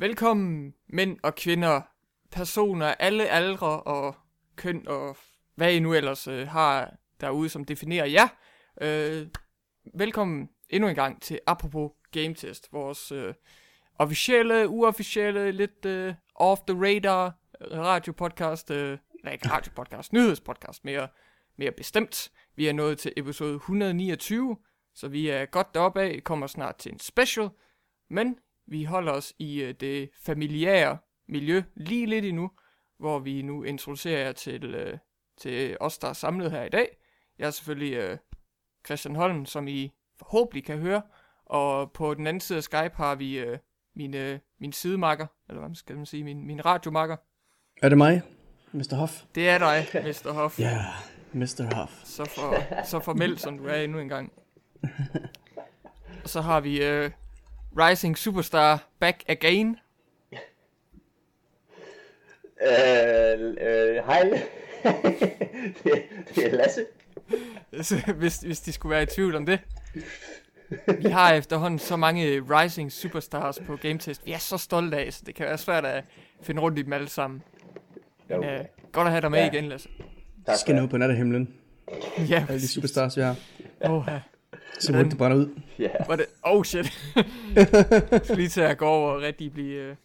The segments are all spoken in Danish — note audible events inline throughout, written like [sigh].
Velkommen mænd og kvinder, personer alle aldre og køn og hvad I nu ellers øh, har derude, som definerer jer. Øh, velkommen endnu en gang til Apropos Game Test, vores øh, officielle, uofficielle, lidt øh, off the radar radiopodcast, øh, nej ikke radiopodcast, nyhedspodcast mere, mere bestemt. Vi er nået til episode 129, så vi er godt deroppe af, kommer snart til en special, men vi holder os i øh, det familiære miljø lige lidt endnu, hvor vi nu introducerer jer til, øh, til os, der er samlet her i dag. Jeg er selvfølgelig øh, Christian Holm, som I forhåbentlig kan høre, og på den anden side af Skype har vi øh, min, øh, min sidemakker, eller hvad skal man sige, min, min radiomakker. Er det mig, Mr. Huff? Det er dig, Mr. Hoff. Ja, yeah, Mr. Huff. Så, for, så formelt, som du er endnu en gang. [laughs] Og så har vi øh, Rising Superstar Back Again. Øh, øh, hej. det, det er Lasse. Hvis, hvis de skulle være i tvivl om det. Vi har efterhånden så mange Rising Superstars på Game Test. Vi er så stolte af, så det kan være svært at finde rundt i dem alle sammen. Men, øh, godt at have dig med Ja. igen, Lasse. Tak Skal nå på nattehimlen. Ja, Alle de superstars, vi har. Åh, Så hurtigt det brænder ud. Ja. Var det... Oh shit. Jeg skal lige til at gå over og rigtig blive... Øh,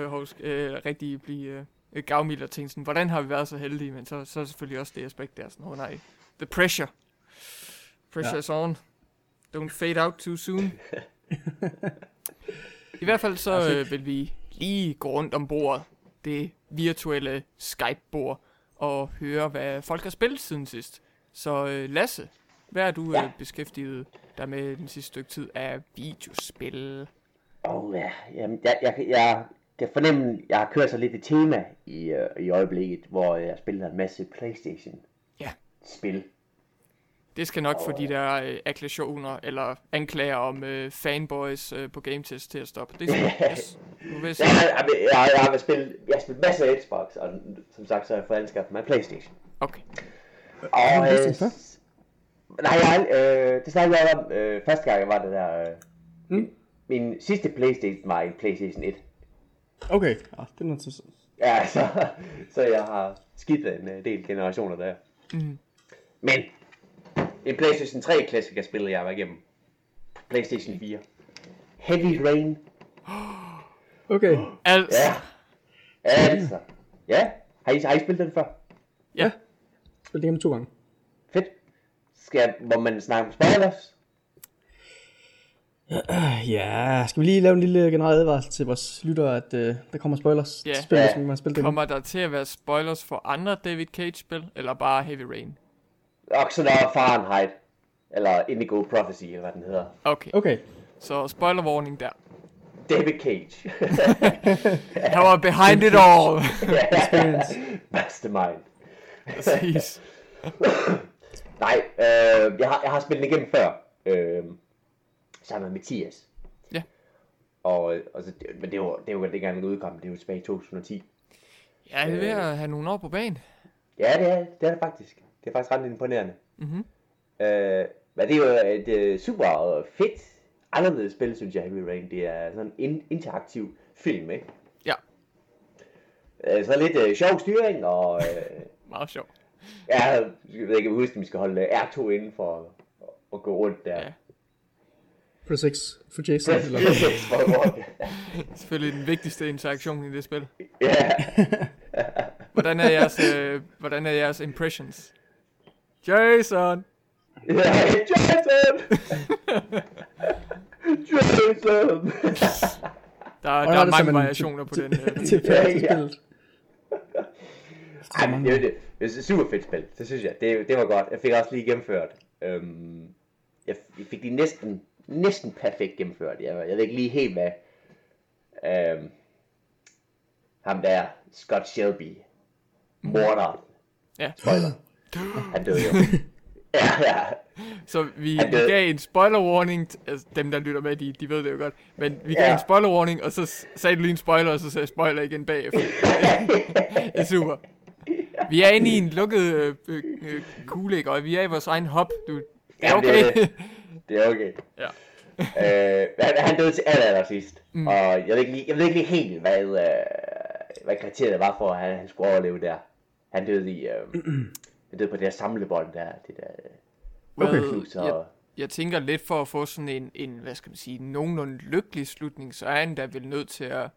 øh, hos, øh, rigtig blive øh, gavmild og tænke sådan, hvordan har vi været så heldige? Men så, så er selvfølgelig også det aspekt der, sådan, oh nej, the pressure. Pressure Ja. is on. Don't fade out too soon. I hvert fald så øh, vil vi lige gå rundt om bordet, det virtuelle Skype-bord, og høre, hvad folk har spillet siden sidst. Så øh, Lasse, hvad er du Ja. øh, beskæftiget der med den sidste stykke tid af videospil? Åh oh, ja, jamen, jeg, jeg, jeg, kan fornemme, jeg har kørt så lidt et tema i, øh, i øjeblikket, hvor jeg spiller en masse Playstation Ja. spil. Det skal nok få de der øh, akklationer eller anklager om øh, fanboys øh, på Game Test til at stoppe. Det er sådan, [laughs] yes. Nu vil jeg Jeg, jeg, jeg, jeg, jeg har spillet, jeg har spillet masser af Xbox, og som sagt, så har jeg fået anskaffet mig Playstation. Okay. Og, øh, nej, jeg, øh, det snakkede jeg om øh, første gang, jeg var det der. Øh, Mm. min, min sidste Playstation var en Playstation 1. Okay, ah, det er noget til Ja, [laughs] så, så jeg har skidt en øh, del generationer der. Mm. Men en PlayStation 3 klassiker spillede jeg var igennem. PlayStation 4. Heavy Rain. [gasps] Okay. [gasps] Altså, Ja. Altså. Ja. Har I, har I spillet den før? ja. Spil det hjemme to gange. Fedt. Skal må man snakke om spoilers? [clears throat] Ja, skal vi lige lave en lille generel advarsel til vores lyttere, at uh, der kommer spoilers Ja. til spil, Ja. man har spillet det. Kommer der til at være spoilers for andre David Cage-spil, eller bare Heavy Rain? Og der er Fahrenheit. Eller Indigo Prophecy, eller hvad den hedder. Okay, Okay. så spoiler warning der. David Cage. [laughs] Han var behind it all. [laughs] Experience. Mastermind. Præcis. [laughs] Nej, øh, jeg, har, jeg har spillet den igennem før. Øh, sammen med Mathias. Ja. Og, og så, men det var, det var dengang den udkom, det var tilbage i 2010. Ja, det er ved at have nogle år på banen. Ja, det er det, er det faktisk. Det er faktisk ret imponerende. Mhm. Øh, men det er jo et øh, super fedt, anderledes spil, synes jeg, Heavy Rain. Det er sådan en in- interaktiv film, ikke? Ja, Øh, så lidt øh, sjov styring, og øh, meget sjovt. Ja, jeg ved ikke, om vi skal holde øh, R2 inden for at, gå rundt der. Ja. Press 6 for Jason. Eller... [laughs] For. Selvfølgelig den vigtigste interaktion i det spil. Ja. [laughs] Hvordan er jeres, øh, hvordan er jeres impressions? Jason! Ja, Jason! [laughs] Jason! Der, Og der der er er mange variationer på den. Øh, til, Ja, til ja. spillet. Ej, men det, er det, det er et super fedt spil, det synes jeg. Det, det var godt. Jeg fik også lige gennemført. Øhm, jeg, fik lige næsten, næsten perfekt gennemført. Jeg, jeg ved ikke lige helt, hvad... Øhm, ham der, Scott Shelby, morderen, ja. spoiler, han døde jo. [laughs] ja, ja. Så vi, vi gav en spoiler warning, altså dem der lytter med, de, de ved det jo godt, men vi gav Ja. en spoiler warning, og så sagde du lige en spoiler, og så sagde spoiler igen bagefter. [laughs] det er super. Vi er inde i en lukket øh, øh, øh, kugle, ikke? og vi er i vores egen hop, du. Det er okay. det er Det er okay. ja. øh, han, han døde til aller, aller sidst. Mm. Og jeg ved, ikke lige, jeg ved ikke lige helt, hvad, øh, hvad kriteriet var for, at han, han skulle overleve der. Han døde i... Øh, [clears throat] han døde på det der samlebånd der. Det der Hvad- Rubenflus og... jeg, jeg tænker lidt for at få sådan en, en, hvad skal man sige, nogenlunde lykkelig slutning, så er han da vel nødt til at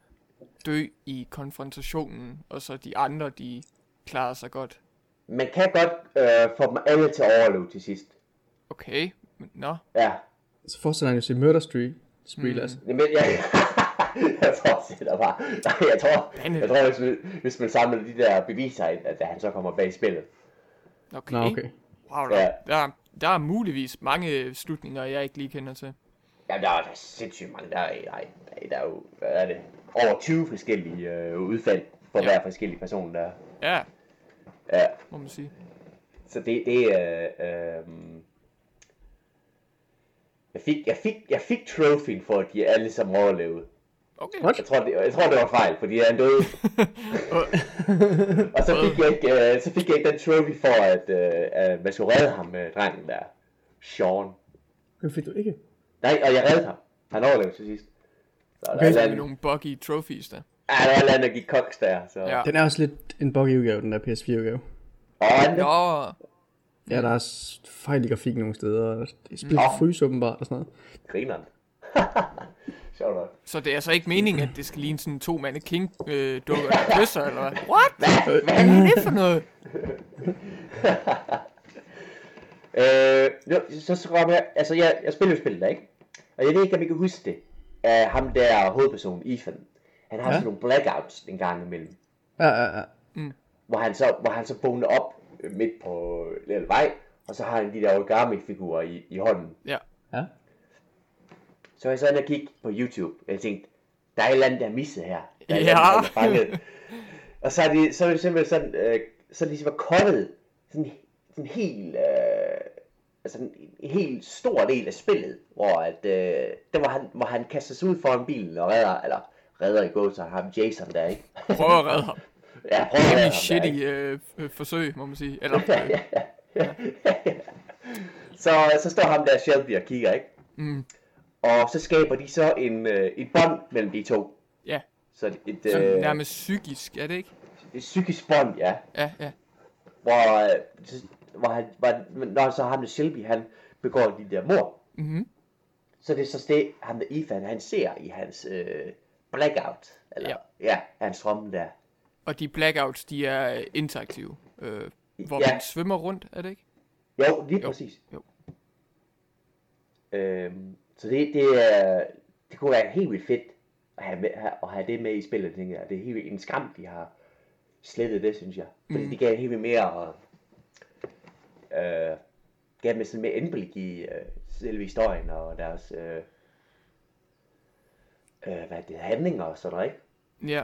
dø i konfrontationen, og så de andre, de klarer sig godt. Man kan godt øh, få dem alle til at overleve til sidst. Okay, men nå. Ja. Så fortsætter han jo sin Murder Street. Spree, Mm. Lasse. Men jeg, [laughs] jeg der bare... Nej, jeg tror, Vandet. jeg tror hvis, man, hvis man samler de der beviser ind, at han så kommer bag spillet. Okay. Nå, okay. Wow, der, Ja. der, der er muligvis mange slutninger, jeg ikke lige kender til. Ja, der er der er sindssygt mange. Der er, nej, der er jo, hvad er det, over 20 forskellige øh, udfald for Ja. ja. hver forskellig person der. Ja, Ja, må man sige. så det, det er, øh, jeg fik, jeg fik, jeg fik trofeen for, at de alle sammen overlevede. Okay. What? Jeg tror, det, jeg tror, det var fejl, fordi han døde. [laughs] og så fik, jeg ikke, øh, så fik jeg ikke den trophy for, at, øh, at man skulle redde ham, øh, drengen der. Sean. Det fik du ikke. Nej, og jeg reddede ham. Han overlevede til sidst. Så Okay. der er Så er nogle buggy trophies der. Ja, der er eller andet, der gik koks der. Så. Ja. Den er også lidt en buggy udgave, den der PS4-udgave. Og han, Nå, Ja, der er fejl i grafik nogle steder, og det spiller Nå. fryse åbenbart og sådan noget. grineren. [laughs] Sjovt nok. så det er altså ikke meningen, at det skal ligne sådan to mande king øh, dukker der kysser, eller hvad? What? Hvad? Hvad er det for noget? [laughs] Øh, jo, så så kommer jeg, altså jeg, jeg spiller jo spillet der, ikke? Og jeg ved ikke, om I kan huske det. Uh, ham der hovedpersonen, Ethan. Han har Ja. sådan nogle blackouts en gang imellem. Ja, ja, ja. Hvor han så, hvor han så vågner op øh, midt på en lille vej. Og så har han de der origami-figurer i, i hånden. Ja. Ja. Så jeg så inde og kigge på YouTube. Og jeg tænkte, der er et eller andet, der er misset her. Der er Ja. eller andet, der er og så er, de, så er det simpelthen sådan, øh, så er de ligesom cuttet sådan, sådan helt, øh, altså en, en helt stor del af spillet, hvor at, øh, der hvor han, hvor han kaster sig ud foran bilen og redder, eller redder i går, så ham Jason der, ikke? Prøv at redde ham. [laughs] Ja, prøv at redde ham shitty øh, øh, forsøg, må man sige. Eller, [laughs] øh, så, så står ham der Shelby og kigger, ikke? mm, Og så skaber de så en, øh, et bånd mellem de to. ja, Så et, et, sådan øh, nærmest psykisk, er det ikke? et psykisk bånd, ja. Ja, ja. Hvor, øh, så- hvor, han, hvor når så ham der Shelby, han begår de der mor, Mm-hmm. så det er så det, ham der Ethan, han ser i hans øh, blackout. Eller, Ja. ja. hans drømme der. Og de blackouts, de er interaktive. Øh, hvor Ja. man svømmer rundt, er det ikke? Jo, lige Jo, præcis. jo. Øhm, så det, det, er, det kunne være helt vildt fedt at have, med, at have det med i spillet, tænker jeg. Det er helt en skam, de har slettet det, synes jeg. Fordi mm. det gav helt vildt mere, øh, gav dem sådan mere indblik i øh, selve historien og deres, øh, øh, hvad det, handlinger og sådan noget, ikke? Ja.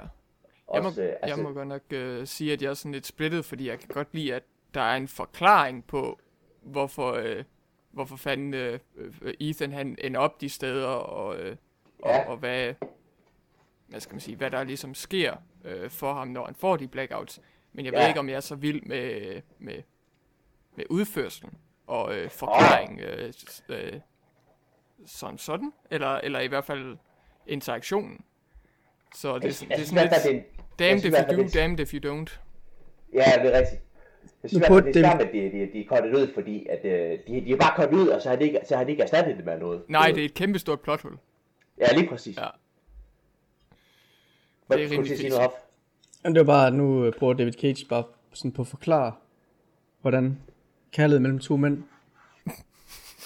Jeg må, Også, øh, jeg må godt nok øh, sige, at jeg er sådan lidt splittet, fordi jeg kan godt lide, at der er en forklaring på, hvorfor, øh, hvorfor fanden øh, øh, Ethan han ender op de steder, og, øh, og, Ja. og hvad, hvad skal man sige, hvad der ligesom sker øh, for ham, når han får de blackouts. Men jeg ved Ja. ikke, om jeg er så vild med, med, med udførselen og øh, forklaring øh, øh, som sådan, eller, eller i hvert fald interaktionen. Så det, er sådan- det er jeg sådan lidt... det er en- jeg Damned if you do, det damned if you don't. Ja, det er rigtigt. Jeg synes burde det er skam, at de, de, de er kortet ud, fordi at, øh, de, de er bare kortet ud, og så har de ikke, så har de ikke erstattet det med noget. Nej, det er et kæmpe stort plothul. Ja, lige præcis. Ja. Hvad det er rimelig sige noget op? Men det var bare, at nu øh, bruger David Cage bare sådan på at forklare, hvordan kærlighed mellem to mænd,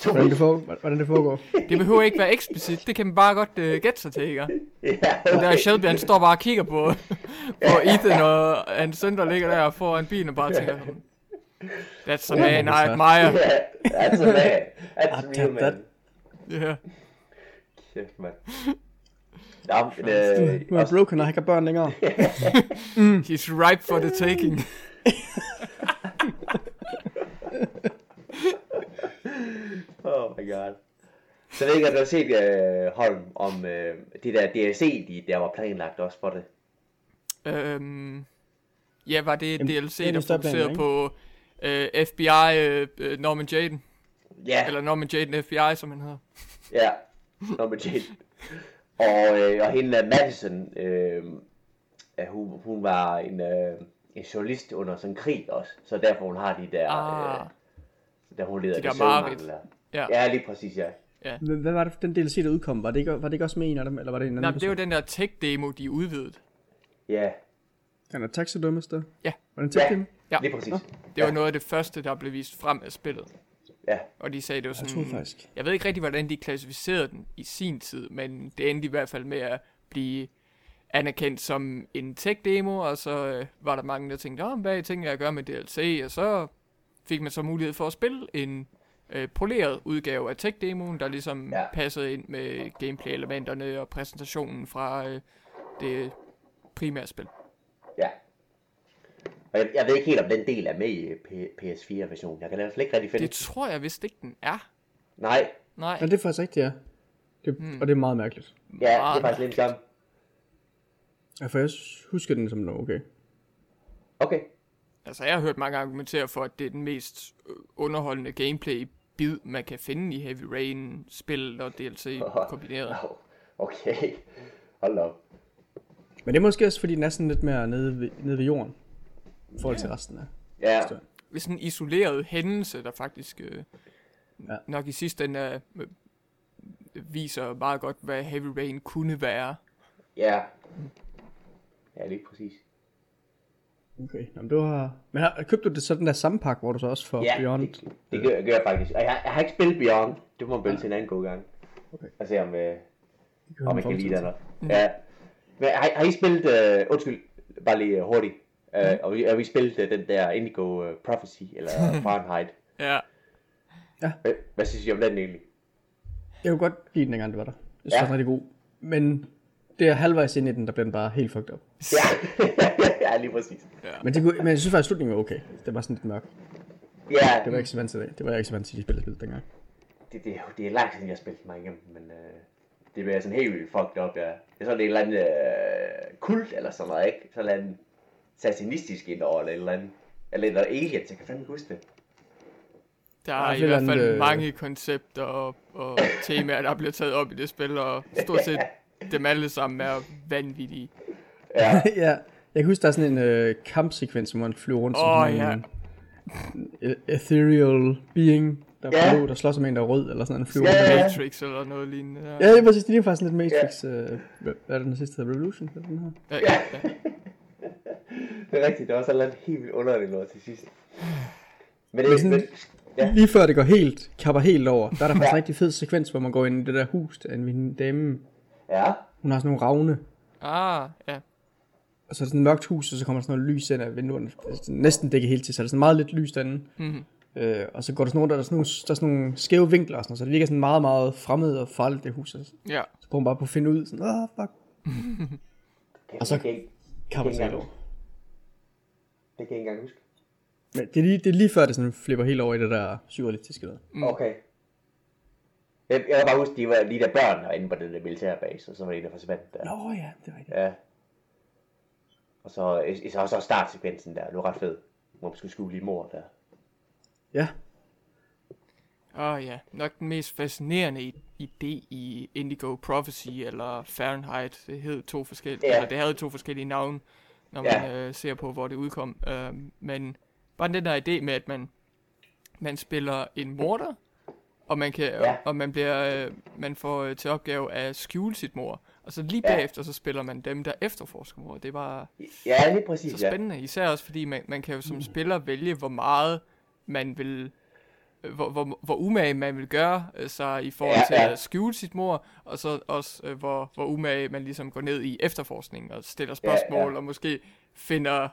hvordan det, foregår, hvordan det foregår. Det behøver ikke være eksplicit, det kan man bare godt uh, gætte sig til, ikke? Ja, Der er Shelby, han står bare og kigger på, på Ethan og hans søn, der ligger der foran bilen og bare tænker, That's a man I admire. Ja, that's a man. That's real man. Ja. Kæft, mand. Nå, men, øh, Nu er broken og har ikke børn længere. [laughs] He's ripe for the taking. [laughs] oh my god. Så jeg ved ikke, om du har set, øh, Holm, om øh, det der DLC, de, der var planlagt også for det. Øhm, ja, var det Jamen, DLC, det er der fokuserede på uh, FBI uh, Norman Jaden? Ja, Eller Norman Jaden FBI, som han hedder. ja. Norma Jane. Og, øh, og hende Madison, øh, hun, hun var en, øh, en journalist under sådan en krig også. Så derfor hun har de der, Ah. øh, der hun leder De der der. Ja. Ja, lige præcis, ja. Hvad, hvad var det for den DLC, der udkom? Var det ikke, var det ikke også med en af dem, eller var det en anden? Nej, det er person? den der tech-demo, de udvidede. Ja, Den er taxidermist der? Ja. Var det en ja, tech-demo? Ja. lige præcis. Det var Ja. noget af det første, der blev vist frem af spillet. Ja, Og de sagde, det var Jeg sådan... troede faktisk. Jeg ved ikke rigtig, hvordan de klassificerede den i sin tid, men det endte i hvert fald med at blive anerkendt som en tech-demo, og så øh, var der mange, der tænkte, Åh, hvad tænker jeg at gøre med DLC, og så fik man så mulighed for at spille en øh, poleret udgave af tech-demoen, der ligesom ja. Passede ind med gameplay-elementerne og præsentationen fra øh, det primære spil. ja. Og jeg, jeg ved ikke helt, om den del er med i P- PS4-versionen. Jeg kan i hvert fald ikke rigtig finde Det tror jeg vist ikke, den er. Nej, Nej, Ja, det er faktisk rigtigt, ja. Det, Hmm. Og det er meget mærkeligt. ja, det er faktisk lidt samme. Ja, for jeg husker den som noget okay. Okay. Altså, jeg har hørt mange argumentere for, at det er den mest øh, underholdende gameplay-bid, man kan finde i Heavy Rain-spil og DLC [laughs] kombineret. Okay. Hold op. Men det er måske også, fordi den er sådan lidt mere nede ved, nede ved jorden. I forhold til resten af. Ja, Så- Det er sådan en isoleret hændelse, der faktisk øh, Ja. nok i sidste ende er, øh, viser meget godt, hvad Heavy Rain kunne være. ja. Ja, lige præcis. Okay, Jamen, du har... Men har, købte du det så den der samme pakke, hvor du så også får Ja, Beyond? det, det gør, gør jeg faktisk. Og jeg, jeg har ikke spillet Beyond. Det må man vælge til en anden god gang. Okay. Og se om, øh, om jeg kan lide det eller Ja. Men har, har I spillet, øh, undskyld, bare lige øh, hurtigt. Øh, og vi, har vi spillet øh, den der Indigo øh, Prophecy, eller [laughs] Fahrenheit. Ja, Hvad, hvad synes I om den egentlig? Jeg kunne godt lide den, dengang det var der. Jeg synes, Ja. ja. den er rigtig god. Men det er halvvejs ind i den, der bliver den bare helt fucked up. Ja, [laughs] ja lige præcis. Men, det kunne, men jeg synes faktisk, slutningen var okay. Det var sådan lidt mørk. Ja, Det var ikke så vant til det. Det var jeg ikke så vant til, de spillede spillet dengang. det, det, det er lang tid, jeg har spillet mig igennem, men øh, det bliver sådan helt vildt fucked up, ja. Det er sådan en eller anden øh, kult eller sådan noget, ikke? Sådan en eller anden satanistisk ind over eller et eller andet. Eller et eller andet aliens, jeg kan fandme ikke huske det. der Der er i hvert fald øh, mange koncepter og, og [laughs] temaer, der bliver taget op i det spil, og stort set [laughs] dem alle sammen er vanvittige. Ja, [laughs] ja, jeg kan huske, der er sådan en øh, kampsekvens, hvor man flyver rundt Åh, som ja. en e- ethereal being, der Ja. er blå, der slås med en, der er rød, eller sådan noget. Han flyver Ja, ja. Matrix eller noget lignende. Ja, det er præcis. Det er faktisk lidt Matrix. Øh, hvad er det, den sidste hedder? Revolution? Hvad er den her? Ja, ja, ja. [laughs] det er rigtigt. Det var sådan noget helt vildt underligt noget til sidst. Men det Men er sådan- men, ja. Lige før det går helt, kapper helt over, der er der faktisk Ja. en rigtig fed sekvens, hvor man går ind i det der hus, der er en dame, ja, hun har sådan nogle ravne, Ah, ja. Og så er det sådan et mørkt hus, og så kommer der sådan noget lys ind af vinduerne, altså, næsten dækket helt til, så er der sådan meget lidt lys derinde. Mhm. Øh, og så går der sådan nogle, der er sådan nogle, der er sådan nogle skæve vinkler og sådan noget, så det virker sådan meget, meget fremmed og farligt, det hus. Og så Ja. prøver man bare på at finde ud, sådan, åh, fuck, det, Og så- det, kan Det sig kan jeg over. det kan jeg ikke engang huske. Men det er, lige, det er lige før, det sådan flipper helt over i det der surrealistiske noget. Mm. Okay. Jeg, jeg kan bare huske, de var lige der børn der inde på den der militærbase, og så var det en, der forsvandt der. Nå ja, det er rigtigt. Ja. Og så, så, så startsekvensen der, det var ret fed. Hvor man skulle skjule lige mor der. Ja, Åh oh, ja, nok den mest fascinerende idé i Indigo Prophecy eller Fahrenheit. Det hed to forskellige, Ja. eller det havde to forskellige navne, når man Ja. øh, ser på, hvor det udkom. Uh, men bare den der idé med, at man, man spiller en morder, og man kan Ja. og man bliver øh, man får øh, til opgave at skjule sit mor. Og så lige Ja. bagefter så spiller man dem der efterforsker mor. Det var Ja, lige præcis, så ja. spændende, især også fordi man, man kan jo som spiller vælge, hvor meget man vil, øh, hvor, hvor, hvor umage man vil gøre øh, sig i forhold Ja, til ja. at skjule sit mor, og så også øh, hvor, hvor umage man ligesom går ned i efterforskningen og stiller spørgsmål, ja. og måske finder,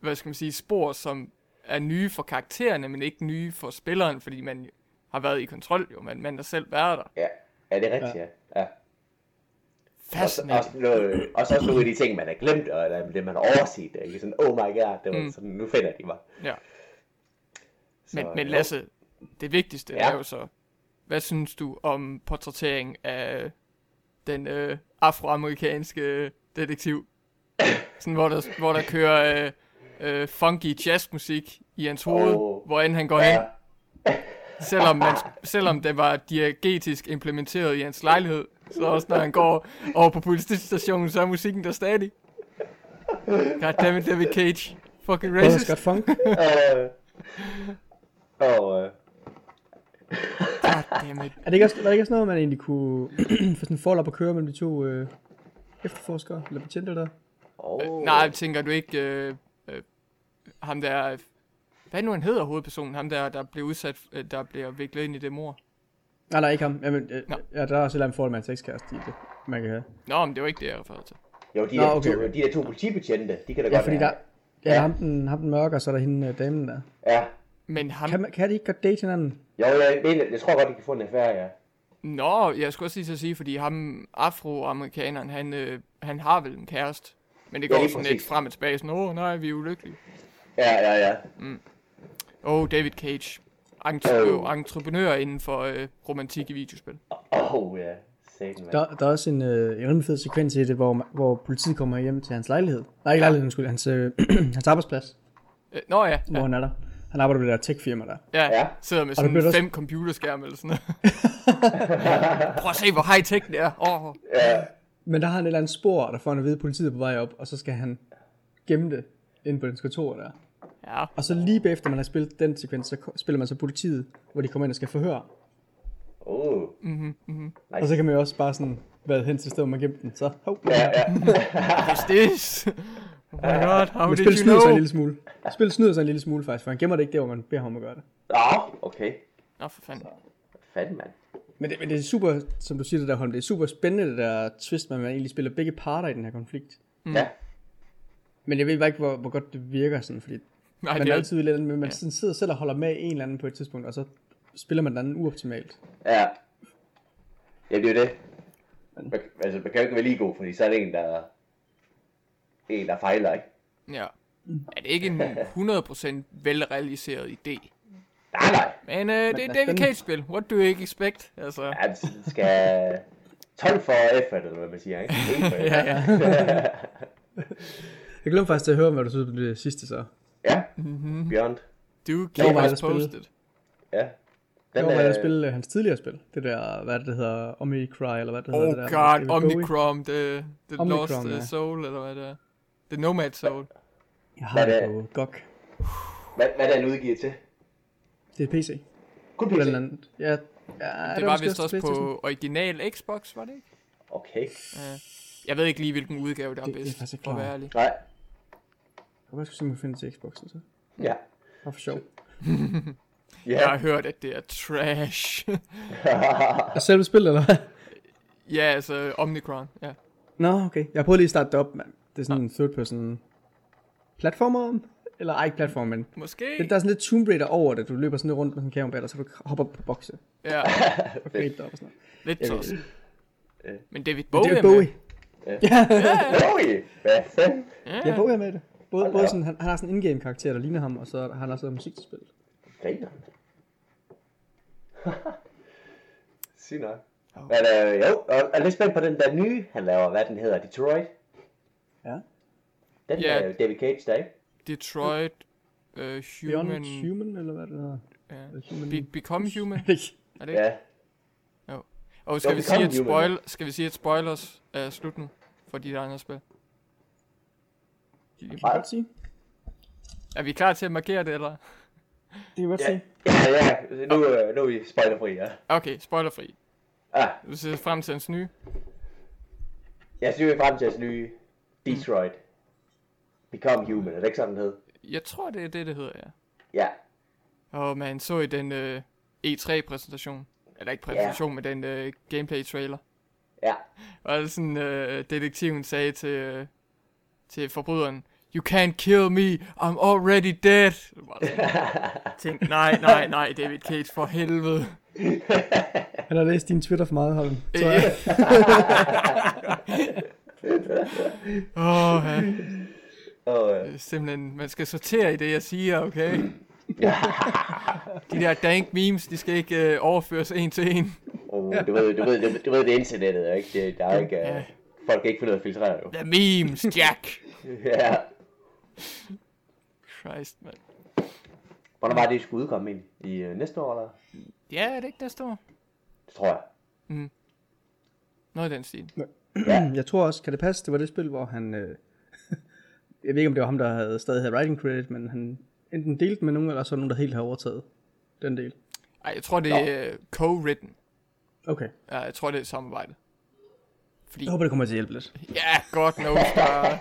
hvad skal man sige, spor, som er nye for karaktererne, men ikke nye for spilleren, fordi man har været i kontrol, jo, man, man har selv været der. Ja, ja det er rigtigt, ja. ja. Også, Fascinerende. også, noget, også, også nogle af de ting, man har glemt, og eller det, man har overset. Ikke? Sådan, oh my god, det var Mm. sådan, nu finder de mig. Ja. Så, Men, men jo. Lasse, det vigtigste Ja. er jo så, hvad synes du om portrættering af den øh, afroamerikanske detektiv? [laughs] Sådan, hvor der, hvor der kører øh, øh, funky jazzmusik i hans hoved, Åh. hvor end han går hen. Ja. selvom, man, selvom det var diagetisk implementeret i hans lejlighed, så også når han går over på politistationen, så er musikken der stadig. Goddammit, David Cage. Fucking racist. Scott Funk. Øh, og øh, Goddammit. Er det ikke også, var det ikke også noget, man egentlig kunne [clears throat] få sådan en forlop at køre mellem de to øh, efterforskere, eller betjente der? oh, Nej, tænker du ikke, øh, øh, ham der, hvad nu han hedder hovedpersonen, ham der, der blev udsat, øh, der bliver viklet ind i det mor. Nej, nej, ikke ham. Jamen, øh, Nå. ja, der er også et eller andet forhold med hans ekskæreste i det, man kan have. Nå, men det var ikke det, jeg refererede til. Jo, de, Nå, der, okay, to, de der to politibetjente, de kan da Ja, godt fordi være. der, ja, Ja. ham den, ham den mørke, og så er der hende øh, damen der. Ja, Men ham, Kan, man, kan de ikke godt date hinanden? jo, jeg, mener, jeg tror godt, de kan få en affære, ja. Nå, jeg skulle også lige at sige, fordi ham afroamerikaneren, han, øh, han har vel en kæreste. Men det Ja, går lige sådan lidt frem og tilbage, sådan, åh nej, vi er ulykkelige. Ja, ja, ja. Åh, oh, David Cage. Entre- øh, entreprenør inden for øh, romantik i videospil. Åh, oh, ja. Satan, mand. Der, der er også en, øh, rimelig fed sekvens i det, hvor, hvor politiet kommer hjem til hans lejlighed. Nej, ikke lejligheden, skulle hans, øh, [clears throat] hans arbejdsplads, Øh, nå ja, hvor ja, han er der. Han arbejder ved det der tech-firma der. ja, Ja. sidder med sådan der også- fem computerskærme eller sådan noget. [laughs] [laughs] Prøv at se, hvor high-tech det er. Åh, oh, Ja, Men der har han et eller andet spor, der får han at vide, at politiet er på vej op, og så skal han gemme det inde på dens kontor der. Ja. Og så lige bagefter man har spillet den sekvens, så spiller man så politiet, hvor de kommer ind og skal forhøre. oh. Og så kan man jo også bare sådan være hen til stedet, man gemte den. Så, hov. Ja, ja. [laughs] This? Oh my god, how Men did spil you snyder sig en know? lille smule. Spil snyder sig en lille smule faktisk, for han gemmer det ikke der, hvor man beder ham om at gøre det. Nå, okay. Nå, for fanden. Fanden, mand. Men det, men det er super, som du siger det der, Holm, det er super spændende det der twist, at man egentlig spiller begge parter i den her konflikt. Mm. Ja. Men jeg ved bare ikke, hvor, hvor godt det virker sådan, fordi Nej, man det er altid lidt, men man ja. sidder selv og holder med en eller anden på et tidspunkt, og så spiller man den anden uoptimalt. Ja. Ja, det er jo det. Man, altså, man kan jo ikke være lige god, fordi så er det en, der en, der fejler, ikke? ja. Er det ikke en 100% velrealiseret idé? Nej, nej. Men øh, det er det er David. Cage-spil. What do you expect? Altså, Ja, det skal 12 for effort, eller hvad man siger, ikke? [laughs] Ja, ja. Jeg glemte faktisk til at høre, hvad du synes om det sidste så. Ja. Mhm. Beyond. Jeg us at spille. posted. Ja. Jeg Den, var at øh, spille øh, hans tidligere spil. Det der, hvad det, det hedder, Omicry, eller hvad det hedder. Oh det der, god, Bowie. Omnicrom, the, the Omnicrom, Lost uh, ja. Soul, eller hvad det er. The Nomad Soul. Jeg har Hvad det er på GOG. hvad, hvad er den udgivet til? Det er PC. Kun På PC? den anden. Ja, ja, Det var måske vist også på original Xbox, var det ikke? Okay. Uh, jeg ved ikke lige, hvilken udgave der er Det- det er bedst, for at være ærlig. Nej. Jeg kan godt finde det til Xboxen så. Ja. Bare for sjov. [laughs] Jeg har Ja. hørt, at det er trash. [laughs] Er selve spillet, eller hvad? ja, altså Omnicron, ja. Nå, okay. Jeg har prøvet lige at starte det op, mand. Det er sådan en third person platformer, eller ej, ikke platform, men Måske. det, der er sådan lidt Tomb Raider over det. Du løber sådan lidt rundt med sådan en kamera og så du hopper på bokse Ja, og op og sådan noget. lidt Jeg tosset. Men David Men Bowie det er er Bowie. med. Oj, hvad fanden? Ja, Ja, Bowie er med det. Både, Hold både sådan, han, han har sådan en in-game karakter, der ligner ham, og så har han også musik til spillet. Griner. [laughs] Sig nok. Jo. Men øh, jo, og jeg er lidt spændt på den der nye, han laver, hvad den hedder, Detroit. Ja. Den Ja. er David Cage, der, ikke? Detroit, uh, Beyond Human, Human, eller hvad det hedder. ja. Human... Be- Become Human, [laughs] er det ikke? Ja. Og skal Jo, vi, sige, at Human, spoil, skal vi sige, at spoilers er slut nu for de der andre spil? Det kan jeg godt sige. Er vi klar til at markere det, eller? Det kan jeg godt Ja, sige. ja, ja. Nu, øh, nu er vi spoilerfri, ja. Okay, spoilerfri. Ah, Du ser frem til hans nye. jeg synes, vi er frem til hans nye Detroit. Become Human, er det ikke sådan, den hed? Jeg tror, det er det, det hedder, ja. Ja. Og man så i den øh, E3-præsentation, eller ikke præsentation, men den øh, gameplay-trailer, Ja. og det sådan, øh, detektiven sagde til, øh, til forbryderen, You can't kill me, I'm already dead. [laughs] Tænk, nej, nej, nej, David Cage, for helvede. Han har læst din Twitter for meget, Holm. [laughs] Ja. Åh, ja. Og, øh, Simpelthen, man skal sortere i det, jeg siger, okay? [laughs] De der dank memes, de skal ikke øh, overføres en til en. oh, du, ved, du, ved, du, du ved, det er internettet, ikke? Det, der er ikke, Ja. uh, folk kan ikke finde ud af at filtrere, jo. The memes, Jack. Ja. Christ, man. Hvornår var det, det skulle udkomme ind? I uh, næste år, eller? Ja, er det ikke næste år? Det tror jeg. Noget i den stil. [clears throat] Jeg tror også, kan det passe, det var det spil, hvor han... Øh, [laughs] jeg ved ikke, om det var ham, der havde stadig havde writing credit, men han enten delte med nogen, eller så nogen, der helt har overtaget den del. Ej, jeg tror, det er uh, co-written. Okay. Ja, jeg tror, det er et samarbejde. Fordi, Jeg håber, det kommer til at hjælpe lidt. ja, godt knows, der...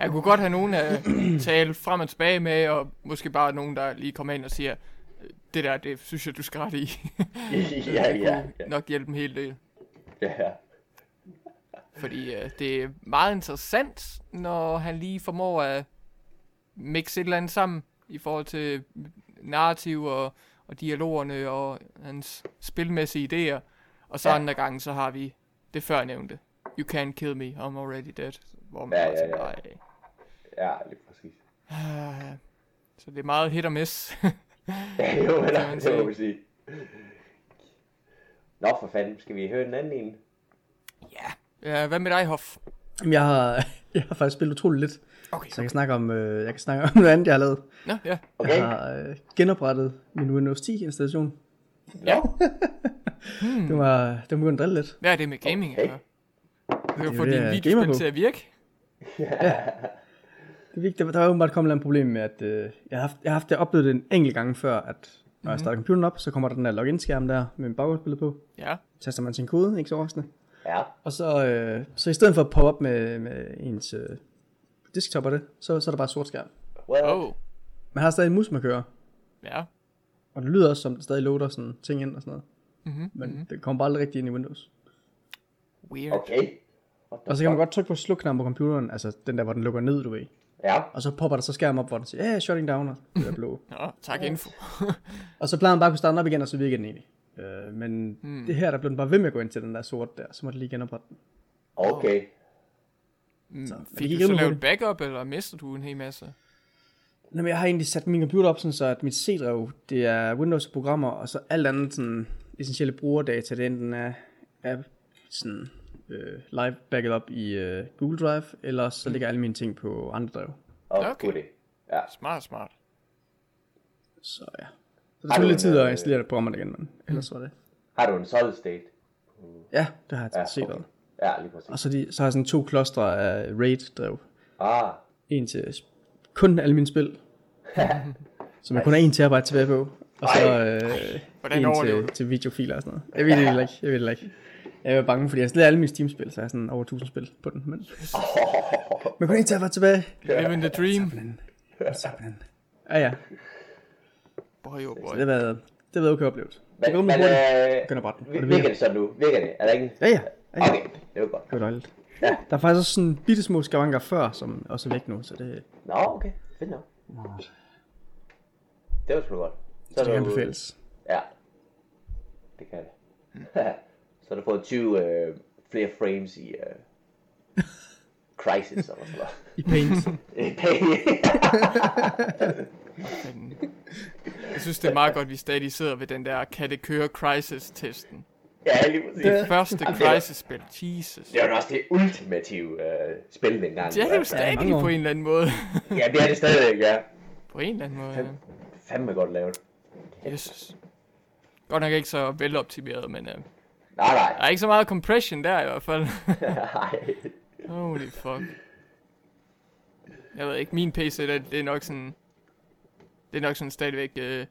Jeg kunne godt have nogen at tale frem og tilbage med, og måske bare nogen, der lige kommer ind og siger, det der, det synes jeg, du skal rette i. [laughs] [laughs] ja, det ja, ja, nok hjælpe en hel del. ja. Fordi øh, det er meget interessant, når han lige formår at mixe et eller andet sammen i forhold til narrativ og, og dialogerne og hans spilmæssige idéer. Og så Ja. ja. andre gange, så har vi det før nævnte. You can't kill me, I'm already dead. Hvor man Ja, bare ja, tænker, ja. "Ej." Ja, lige præcis. Ah, [sighs] Så det er meget hit og miss. Ja, [laughs] jo, eller, [laughs] det sige. må man sige. Nå, for fanden, skal vi høre den anden en? ja, hvad med dig, Hoff? Jamen, jeg har, [laughs] jeg har faktisk spillet utroligt lidt, Okay. så jeg kan snakke om, øh, jeg kan snakke om noget andet, jeg har lavet. Nå, ja. Okay. Jeg har øh, genoprettet min Windows 10 installation. Ja. Hmm. Det var, det var begyndt at drille lidt. Er det med gaming? Okay. Okay. Du kan Det få er din videospil til at virke. [laughs] Det vigtige, der, der var åbenbart kommet et problem med, at øh, jeg, har haft, jeg har haft det oplevet det en enkelt gang før, at når jeg starter computeren op, så kommer der den der login-skærm der med min baggrundsbillede på. Ja. Taster man sin kode, ikke så overraskende. Ja, Og så, øh, så i stedet for at poppe op med, med ens øh, desktop og det, så, så er der bare sort skærm. well, Oh. Man har stadig en mus, man kører. Ja. Og det lyder også som, det stadig loader sådan ting ind og sådan noget. Mm-hmm. Men mm-hmm. det kommer bare aldrig rigtig ind i Windows. Weird. okay. Og så kan man godt trykke på slukknappen på computeren, altså den der, hvor den lukker ned, du ved. Ja, Og så popper der så skærm op, hvor den siger, ja, yeah, shutting down, og det er blå. [laughs] Nå, tak info. [laughs] og så plejer man bare at kunne starte op igen, og så virker den egentlig. Øh, men Hmm. mm. det her, der blev den bare ved med at gå ind til den der sort der, så må det lige genoprette den. okay. Mm, Så, fik du så lavet backup, eller mister du en hel masse? Nå, men jeg har egentlig sat min computer op sådan, så at mit C-drev, det er Windows-programmer, og så alt andet sådan essentielle brugerdata, det enten er, er sådan øh, live backet op i øh, Google Drive, eller så ligger alle mine ting på andre drev. Okay. okay. Ja, Smart, smart. Så ja. Så det tog lidt tid at installere det programmer igen, men ellers var det. har du en solid state? Ja, det har jeg Ja, ja, set. okay. Ja, lige præcis. Og så, de, så har jeg sådan to klostre af RAID-drev. Ah, En til kun alle mine spil. [laughs] som jeg kun har en terabyte tilbage på. Og så øh, Hvordan en overlever til, til videofiler og sådan noget. Jeg ved det ikke. Jeg ved det ikke. Jeg var bange, fordi jeg har slet alle mine Steam-spil, så jeg har sådan over 1000 spil på den. Men, [laughs] men kun en terabyte tilbage. Living the dream. Men, så, men. Ja, ja. Boy, oh Så boy. det har været, det har været okay oplevet. Det går men, rimelig men øh. Og vir- det virker virker. det så nu? Virker det? Er der ikke? Ja, ja. ja, ja. Okay, det var godt. Det var dejligt. Ja. Der er faktisk også sådan bitte små skavanker før, som også er væk nu, så det, Nå, okay. Fedt nok. Det var sgu godt. så det er kan du- anbefales. Ja. Det kan det. [laughs] så har du fået 20 øh, flere frames i øh, [laughs] Crisis eller sådan noget. I Paint. Øh, penge. Men jeg synes, det er meget godt, at vi stadig sidder ved den der, kan det køre Crisis-testen. ja, lige præcis. Det første Crisis-spil. Jesus. Det var jo også det ultimative øh, spil dengang. Det er det jo stadig på en eller anden måde. Ja, det er det stadigvæk, ja. på en eller anden måde. ja. Fandme godt lavet. Jesus. Godt nok ikke så veloptimeret, men uh, Nej, nej. der er ikke så meget compression der i hvert fald. Nej. [laughs] [laughs] Holy fuck. Jeg ved ikke, min PC, det, det er nok sådan... Det er nok sådan stadigvæk uh,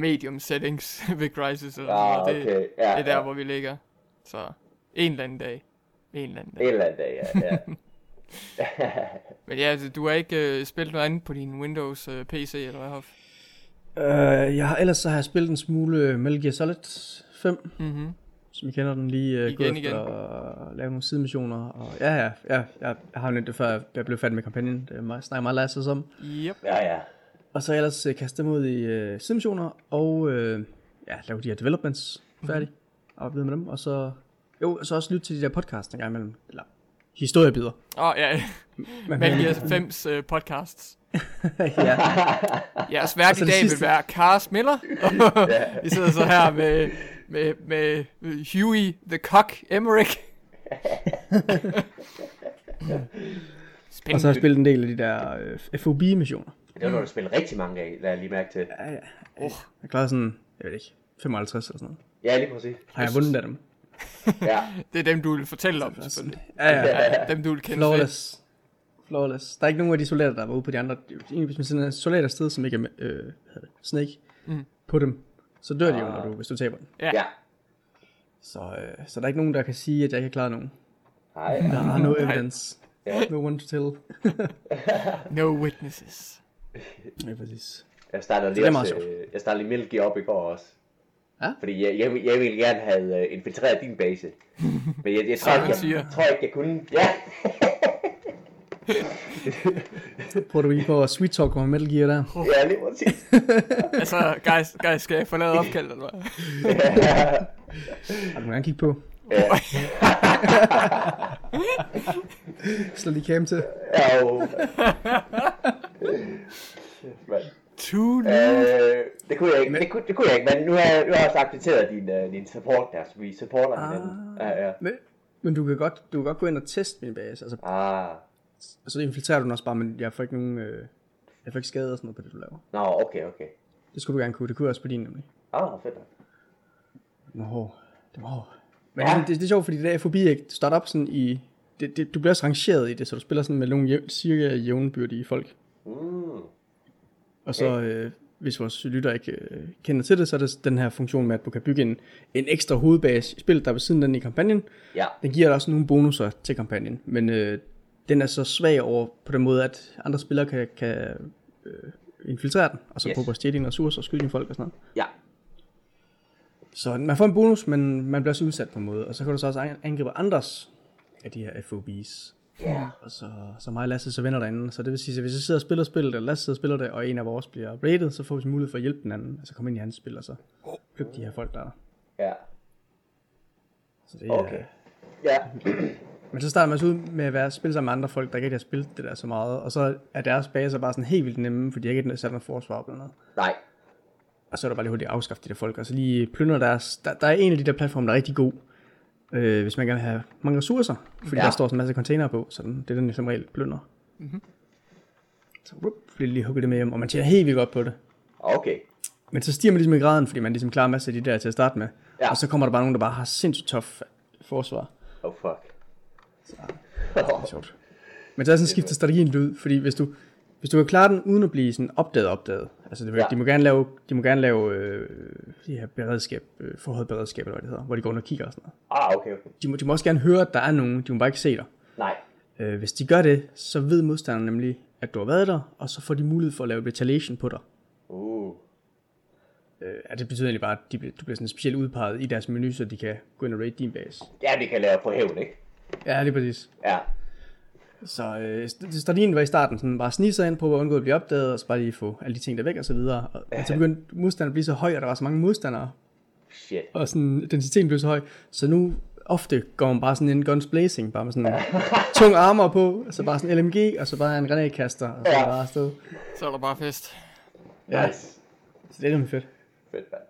medium settings [laughs] ved Crisis. Eller Ah, sådan noget. det, okay. Ja, det er der, ja. hvor vi ligger. Så en eller anden dag. En eller anden dag. En eller anden dag, ja. ja. Men ja, altså, du har ikke uh, spillet noget andet på din Windows uh, PC, eller hvad, Hoff? Øh, jeg har, ellers så har jeg spillet en smule Metal Gear Solid 5, Mhm. Som I kender den lige uh, Igen, gået igen. at lave nogle sidemissioner. Og ja, ja, ja, jeg har jo det før, jeg blev færdig med kampagnen. Det er meget, snakker meget last om. Yep. ja, ja. Og så ellers uh, kastet mig ud i uh, sidemissioner, og uh, ja, lave de her developments færdig. Og arbejde med dem, og så, jo, så også lytte til de der podcasts en gang imellem. Eller historiebider. Åh, oh, ja. Men, Metal Gear 5's uh, podcasts. [laughs] ja, Jeres vært i dag vil være Cars Miller. [laughs] [laughs] Vi sidder så her med, med, med Huey the Cock Emmerich. og så har Spændende. jeg spillet en del af de der uh, FOB-missioner. Det var noget, du spillede rigtig mange af, lader jeg lige mærke til. Ja, ja. Oh. Jeg klarede sådan, jeg ved ikke, 55 eller sådan noget. Ja, lige præcis. Har jeg vundet af dem? Ja. Det er dem, du vil fortælle om, selvfølgelig. Ja, ja. Ja, dem, du vil kende. Flawless. Flawless. Der er ikke nogen af de soldater, der var ude på de andre. Egentlig, hvis man sender en soldat afsted, som ikke er med, øh, snake, Mm. på dem, så dør de jo, når du, hvis du taber den. Ja. Ja. Så, øh, så der er ikke nogen, der kan sige, at jeg ikke har klaret nogen. Nej. Der er no evidence. Ja. No one to tell. [laughs] No witnesses. Ja, præcis. Jeg startede det lige, også, øh, jeg startede lige Metal Gear op i går også. Ja? Fordi jeg, jeg, jeg ville gerne have øh, infiltreret din base. Men jeg, jeg, tror, ikke, jeg, siger. jeg tror ikke, jeg kunne. Ja. [laughs] [laughs] Prøver du lige på at sweet talk over Metal Gear der? ja, lige præcis. [laughs] Altså, guys, guys skal jeg få lavet opkald, eller hvad? Har du gerne kigge på? Ja. [laughs] Slå lige cam til. Ja, jo. Men, Too øh, det, kunne jeg ikke, det, kunne, det kunne jeg ikke, men nu har jeg, nu har jeg også accepteret din, uh, din support der, så vi supporter Ah. hinanden. Ja, ja. Men, men du kan godt, du kan godt gå ind og teste min base. Altså, Ah, så infiltrerer du den også bare, men jeg får ikke nogen... Øh, jeg får ikke skade og sådan noget på det, du laver. nå, okay, okay. Det skulle du gerne kunne. Det kunne jeg også på din nemlig. Ah, fedt. nok. Det var. Men Ja. det, det, er sjovt, fordi det der FOB, ikke? Du starter op sådan i... Det, det, du bliver også rangeret i det, så du spiller sådan med nogle jæv, cirka jævnbyrdige folk. Mm. Og så, øh, hvis vores lytter ikke øh, kender til det, så er det den her funktion med, at du kan bygge en, en ekstra hovedbase i spillet, der er ved siden af den i kampagnen. Ja, Den giver dig også nogle bonusser til kampagnen, men øh, den er så svag over på den måde, at andre spillere kan, kan øh, infiltrere den, og så Yes. prøve at stjæle dine ressourcer og skyde dine folk og sådan noget. ja. Så man får en bonus, men man bliver også udsat på en måde, og så kan du så også an- angribe andres af de her FOB's. Ja. Og så, så mig og Lasse så venner derinde, så det vil sige, at hvis jeg sidder og spiller spillet, eller Lasse sidder og spiller det, og en af vores bliver rated, så får vi mulighed for at hjælpe den anden, altså komme ind i hans spil, og så plukke de her folk, der er. Ja. Så det, Okay. er, Ja. Men så starter man så ud med at være spille sammen med andre folk, der ikke rigtig har spillet det der så meget, og så er deres baser bare sådan helt vildt nemme, fordi jeg ikke har sat noget forsvar op eller noget. Nej. Og så er der bare lige hurtigt afskaffe de der folk, og så lige plyndre deres... Der, der er en af de der platforme, der er rigtig god, øh, hvis man gerne vil have mange ressourcer, fordi Ja. der står sådan en masse container på, så den, det er den, jeg som regel plyndrer. Mm-hmm. Så whoop, bliver lige hugget det med hjem, og man tjener helt vildt godt på det. Okay. Men så stiger man ligesom i graden, fordi man ligesom klarer en masse af de der til at starte med. Ja. Og så kommer der bare nogen, der bare har sindssygt tough forsvar. Oh, fuck. Det er sjovt. Men så er sådan skifter strategien lidt ud, fordi hvis du, hvis du kan klare den uden at blive sådan opdaget opdaget, altså det, Ja. de må gerne lave, de må gerne lave øh, de her beredskab, øh, forhold beredskab, eller hvad det hedder, hvor de går under og kigger og sådan noget. Ah, okay, okay. De må, de må også gerne høre, at der er nogen, de må bare ikke se dig. Nej. Øh, hvis de gør det, så ved modstanderen nemlig, at du har været der, og så får de mulighed for at lave retaliation på dig. Uh. Øh, ja, det betyder egentlig bare, at de, du bliver sådan specielt udpeget i deres menu, så de kan gå ind og raid din base. Ja, det kan lave på hævn, ikke? Ja, lige præcis. Ja. Så øh, st- strategien var i starten sådan bare snige sig ind på at undgå at blive opdaget, og så bare lige få alle de ting der væk og så videre. Og, men så begyndte modstanderen at blive så høj, og der var så mange modstandere, Shit. og sådan, densiteten blev så høj. Så nu ofte går man bare sådan en guns blazing, bare med sådan en [laughs] tung armor på, og så bare sådan en LMG, og så bare en granatkaster, og så Ja. ja. bare afsted. Så er der bare fest. Ja. Nice. Så det er nemlig fedt. Fedt, mand.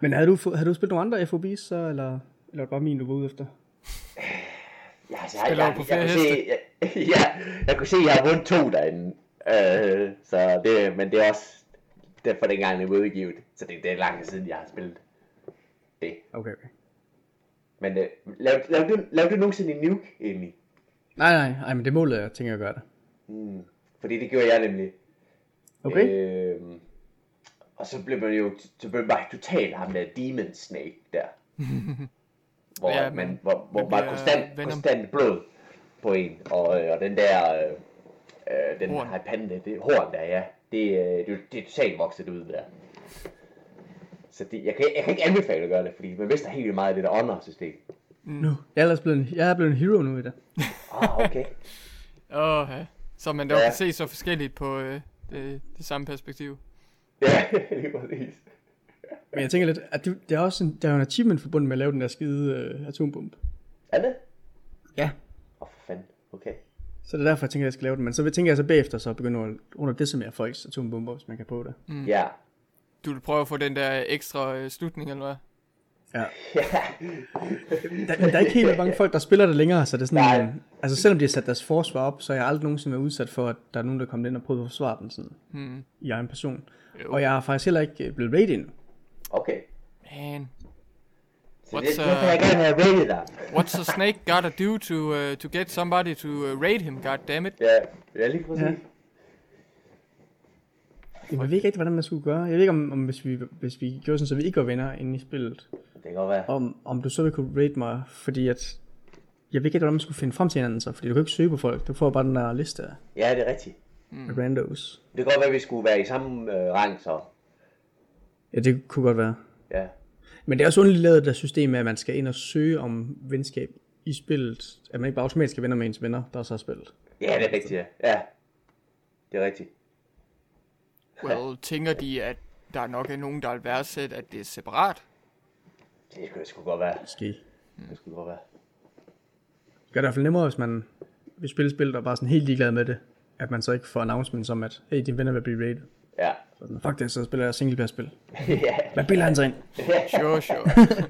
Men havde du, få- havde du spillet nogle andre FOB's så, eller, eller var det bare min, du var ude efter? Ja, altså, jeg, jeg, jeg, jeg, kunne se, jeg, [laughs] ja, jeg kunne se, at jeg har vundet to derinde. Øh, så det, men det er også det er for den gang, det blev udgivet. Så det, det er lang tid siden, jeg har spillet det. Okay, okay. Men øh, lavede, lavede, du, lavede du nogensinde en nuke, egentlig? Nej, nej, nej, men det målet, jeg tænker at gøre det. Mm. Fordi det gjorde jeg nemlig. Okay? Øh, og så blev man jo så blev man bare totalt ham der Demon Snake der. [laughs] hvor, Ja, man- hvor, hvor man bliver konstant, Venom. konstant blod på en. Og, øh, og den der, øh, øh, den Horn. har pande, det horn der, ja. Det, øh, det, det er totalt vokset ud der. Så det, jeg, kan, jeg kan ikke anbefale at gøre det, fordi man mister helt vildt meget af det der honor-system. Nu. Jeg er ellers blevet en, jeg er blevet en hero nu i det. [laughs] Ah, okay. Åh, ja. Så man dog Ja. kan se så forskelligt på øh, det, det samme perspektiv. ja, [laughs] lige præcis. Men jeg tænker lidt, at det, det er også en, der er jo en achievement forbundet med at lave den der skide øh, atombombe. Er det? Ja. Åh, oh, for fanden. Okay. Så det er derfor, jeg tænker, at jeg skal lave den. Men så tænker jeg så bagefter, så begynde at under decimere folks atombomber, hvis man kan på det. Mm. Ja. Du vil prøve at få den der ekstra øh, slutning, eller hvad? Ja. Der, der er ikke helt mange folk, der spiller det længere, så det er sådan, Nej. Altså selvom de har sat deres forsvar op, så har jeg aldrig nogensinde været udsat for, at der er nogen, der kommer ind og prøver at forsvare den sådan, Hmm. i egen person. Jo. Og jeg har faktisk heller ikke øh, blevet rated endnu. Okay. Man, Så What's, det, det uh, what's a snake gotta do to, uh, to get somebody to uh, raid him, God damn it? Ja, ja lige præcis. Ja. Jeg ved ikke rigtig, hvordan man skulle gøre. Jeg ved ikke, om, om hvis, vi, hvis vi gjorde sådan, så vi ikke var venner inde i spillet, Det kan godt være. om, om du så ville kunne rate mig, fordi at, jeg ved ikke hvordan man skulle finde frem til hinanden så, fordi du kan ikke søge på folk, du får bare den der liste af Ja, det er rigtigt. mm. randos. Det kan godt være, at vi skulle være i samme øh, rang, så. Ja, det kunne godt være. Ja. Men det er også underligt lavet, det der system med, at man skal ind og søge om venskab i spillet, at man ikke bare automatisk skal venner med ens venner, der så har spillet. Ja, det er rigtigt, ja. Ja, det er rigtigt. Well, tænker de, at der nok er nogen, der vil værdsætte, at det er separat? Det skulle sgu godt være. Måske. Det skulle godt være. Det gør det i hvert fald nemmere, hvis man vil spille spil, der er bare sådan helt ligeglad med det, at man så ikke får announcement om, at hey, dine venner vil blive rated. Ja. Så sådan, fuck det, så spiller jeg single player spil. [laughs] ja. Hvad bilder han sig ind? Sure, sure. [laughs]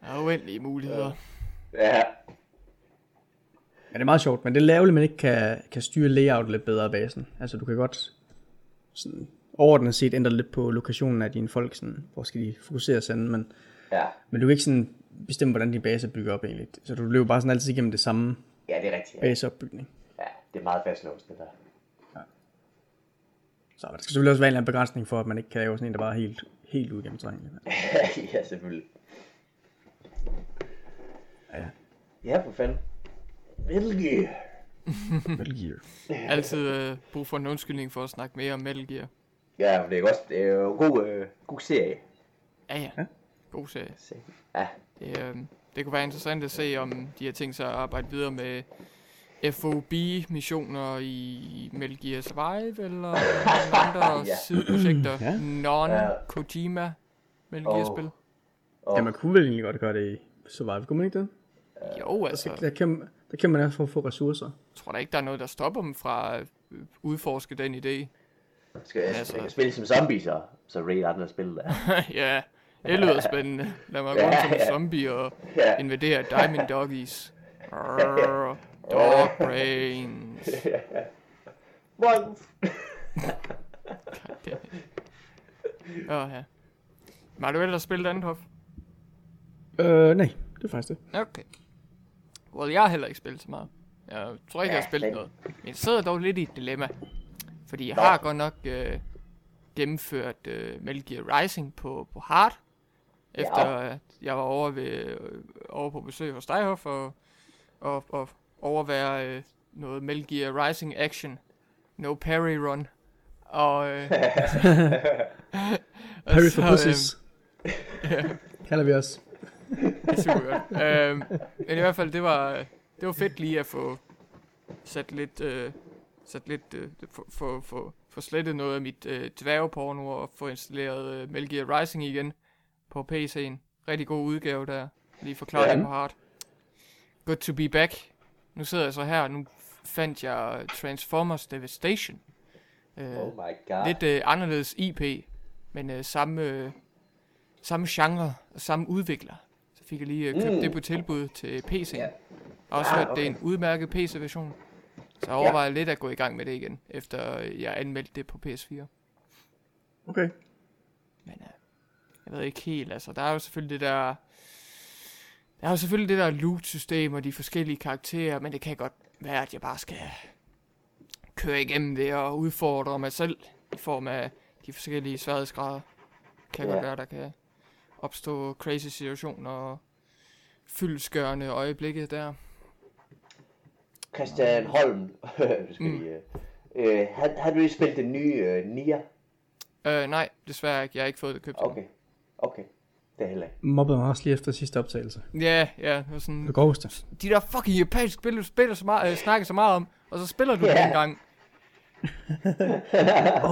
Der er uendelige muligheder. Ja. Ja, det er meget sjovt, men det er lavligt, at man ikke kan, kan styre layout lidt bedre af basen. Altså, du kan godt sådan, overordnet set ændre lidt på lokationen af dine folk, sådan, hvor skal de fokusere sig men, Ja. men du kan ikke sådan bestemme, hvordan din base er bygget op egentlig. Så du løber bare sådan altid igennem det samme Ja, det er rigtigt. Ja. baseopbygning. ja. Det er meget fastlåst, det der. Så der skal selvfølgelig også være en eller anden begrænsning for, at man ikke kan lave sådan en, der bare er helt, helt uigennemtrængelig. [laughs] ja, selvfølgelig. Ja, ja. Ja, for fanden. Metal Gear. [laughs] Metal Gear. [laughs] Altid øh, brug for en undskyldning for at snakke mere om Metal Gear. Ja, men det er også det er jo en god, øh, god serie. Ja, ja. God serie. Se. Ja. Det, øh, det kunne være interessant at se, om de har tænkt sig at arbejde videre med FOB-missioner i Metal Gear Survive, eller [laughs] andre Ja. sideprojekter. Ja. Non-Kojima Metal Gear-spil. Og, Ja, man kunne vel egentlig godt gøre det i Survive, kunne man ikke det? Jo, altså, Der kan, der kan man at få ressourcer. jeg tror da ikke, der er noget, der stopper dem fra at udforske den idé. skal jeg, altså- jeg kan spille som zombie, så, så raid andre spil der. [laughs] ja, det lyder spændende. Lad mig gå Ja, rundt som en ja. zombie og Ja. invadere Diamond Doggies. [laughs] Arr, Dog [laughs] brains. [laughs] Wolf. Åh, ja. Men har du ellers spillet andet, Hoff? Øh, nej, det er faktisk det. Okay. Well, jeg har heller ikke spillet så meget. Jeg tror ikke, jeg har spillet men- noget. Men jeg sidder dog lidt i et dilemma. Fordi jeg Nå. har godt nok øh, gennemført øh, Metal Gear Rising på, på hard. Efter at jeg var over, ved, øh, over på besøg hos dig, Hoff, og, og, og overvære øh, noget Metal Gear Rising action. No parry run. Og, øh, [laughs] og Harry så, for øhm, Pussies. [laughs] Kalder vi os. Det er super godt. øhm, men i hvert fald, det var, det var fedt lige at få sat lidt, øh, sat lidt, øh, få, få, få, få slettet noget af mit øh, dværgeporno og få installeret øh, Metal Gear Rising igen på PC'en. Rigtig god udgave der. Lige forklaret Ja. det på hard. Good to be back. Nu sidder jeg så her, og nu fandt jeg Transformers Devastation. Øh, Oh my god. lidt øh, anderledes IP, men øh, samme, øh, samme genre og samme udvikler. Så fik jeg lige øh, købt Mm. det på tilbud til PC'en. Har også Ah, hørt, det er okay. en udmærket PC-version. Så jeg overvejer lidt at gå i gang med det igen, efter øh, jeg anmeldte det på PS4. Okay. Men øh, jeg ved ikke helt, altså der er jo selvfølgelig det der... Der er jo selvfølgelig det der loot-system og de forskellige karakterer, men det kan godt være, at jeg bare skal køre igennem det og udfordre mig selv i form af de forskellige sværhedsgrader. Kan Ja. godt være, der kan opstå crazy situationer og fyldskørende øjeblikke der. Christian Holm. [laughs] skal Mm. vi, øh, øh, har, har du lige spillet den nye øh, Nier? Øh, nej, desværre ikke. Jeg har ikke fået det købt. Okay. Okay. Det er heller ikke. Mobbede mig også lige efter sidste optagelse. Ja, ja, det var sådan, Du kan huske det. de der fucking japanske spil, du spiller så meget, øh, snakker så meget om, og så spiller du Ja. yeah. det en gang.